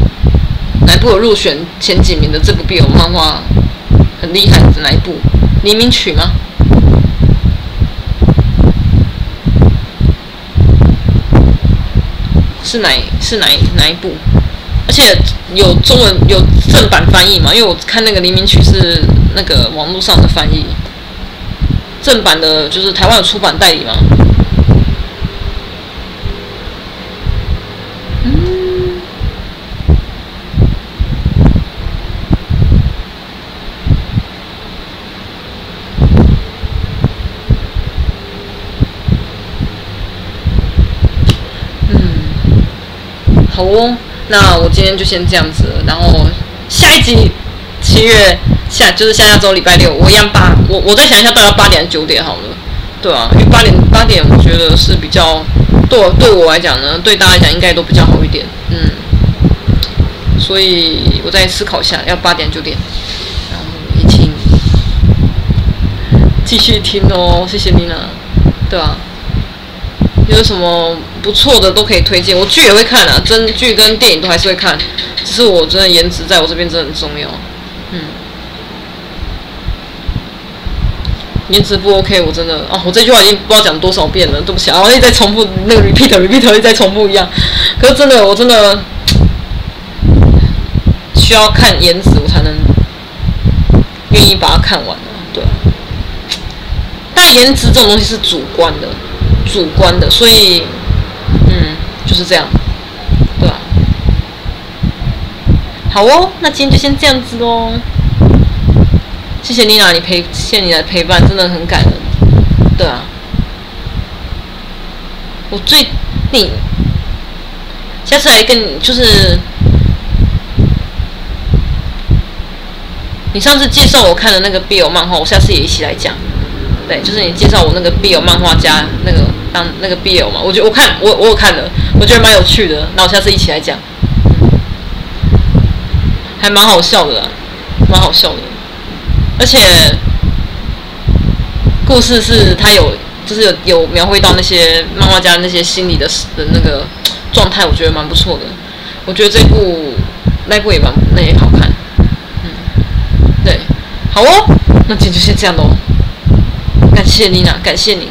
哪一部有入选前几名的这部 BL 漫画很厉害的哪一部？黎明曲吗？是哪是哪哪一部？而且有中文有正版翻译吗？因为我看那个黎明曲是那个网络上的翻译，正版的就是台湾有出版代理吗？嗯，哦，那我今天就先这样子，然后下一集七月下就是下下周礼拜六，我一样八，我我再想一下，大概八点九点好了，对啊，因为八点八点我觉得是比较对我对我来讲呢，对大家来讲应该都比较好一点，嗯，所以我再思考一下，要八点九点，然后一起继续听哦，谢谢你呢，对啊。有什么不错的都可以推荐，我剧也会看啊，真剧跟电影都还是会看，只是我真的颜值在我这边真的很重要，嗯，颜值不 OK，我真的哦，我这句话已经不知道讲多少遍了，对不起啊，我一直在重复那个 repeat repeat 一直在重复一样，可是真的我真的需要看颜值我才能愿意把它看完，对，但颜值这种东西是主观的。主观的，所以，嗯，就是这样，对吧？好哦，那今天就先这样子喽。谢谢妮娜，你陪，谢谢你的陪伴，真的很感人，对啊。我最你，下次来跟你，就是你上次介绍我看的那个 BL 漫画，我下次也一起来讲。对，就是你介绍我那个 BL 漫画家那个当那个 BL 嘛，我觉得我看我我有看了，我觉得蛮有趣的。那我下次一起来讲，还蛮好笑的啦，蛮好笑的。而且故事是他有，就是有有描绘到那些漫画家那些心理的的那个状态，我觉得蛮不错的。我觉得这部那部也蛮那也好看，嗯，对，好哦，那今天就先这样喽。感谢妮娜，感谢你，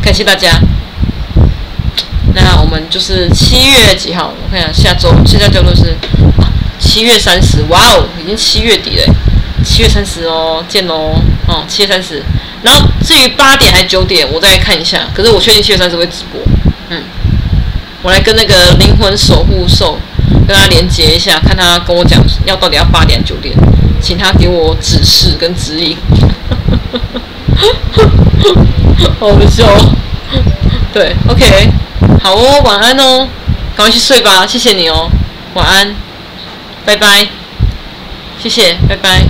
感谢大家。那我们就是七月几号？我看一下，下周现在叫做是七月三十。哇哦，已经七月底了，七月三十哦，见喽！哦，七月三十。然后至于八点还是九点，我再看一下。可是我确定七月三十会直播。嗯，我来跟那个灵魂守护兽跟他连接一下，看他跟我讲要到底要八点九点，请他给我指示跟指引。好笑，对，OK，好哦，晚安哦，赶快去睡吧，谢谢你哦，晚安，拜拜，谢谢，拜拜。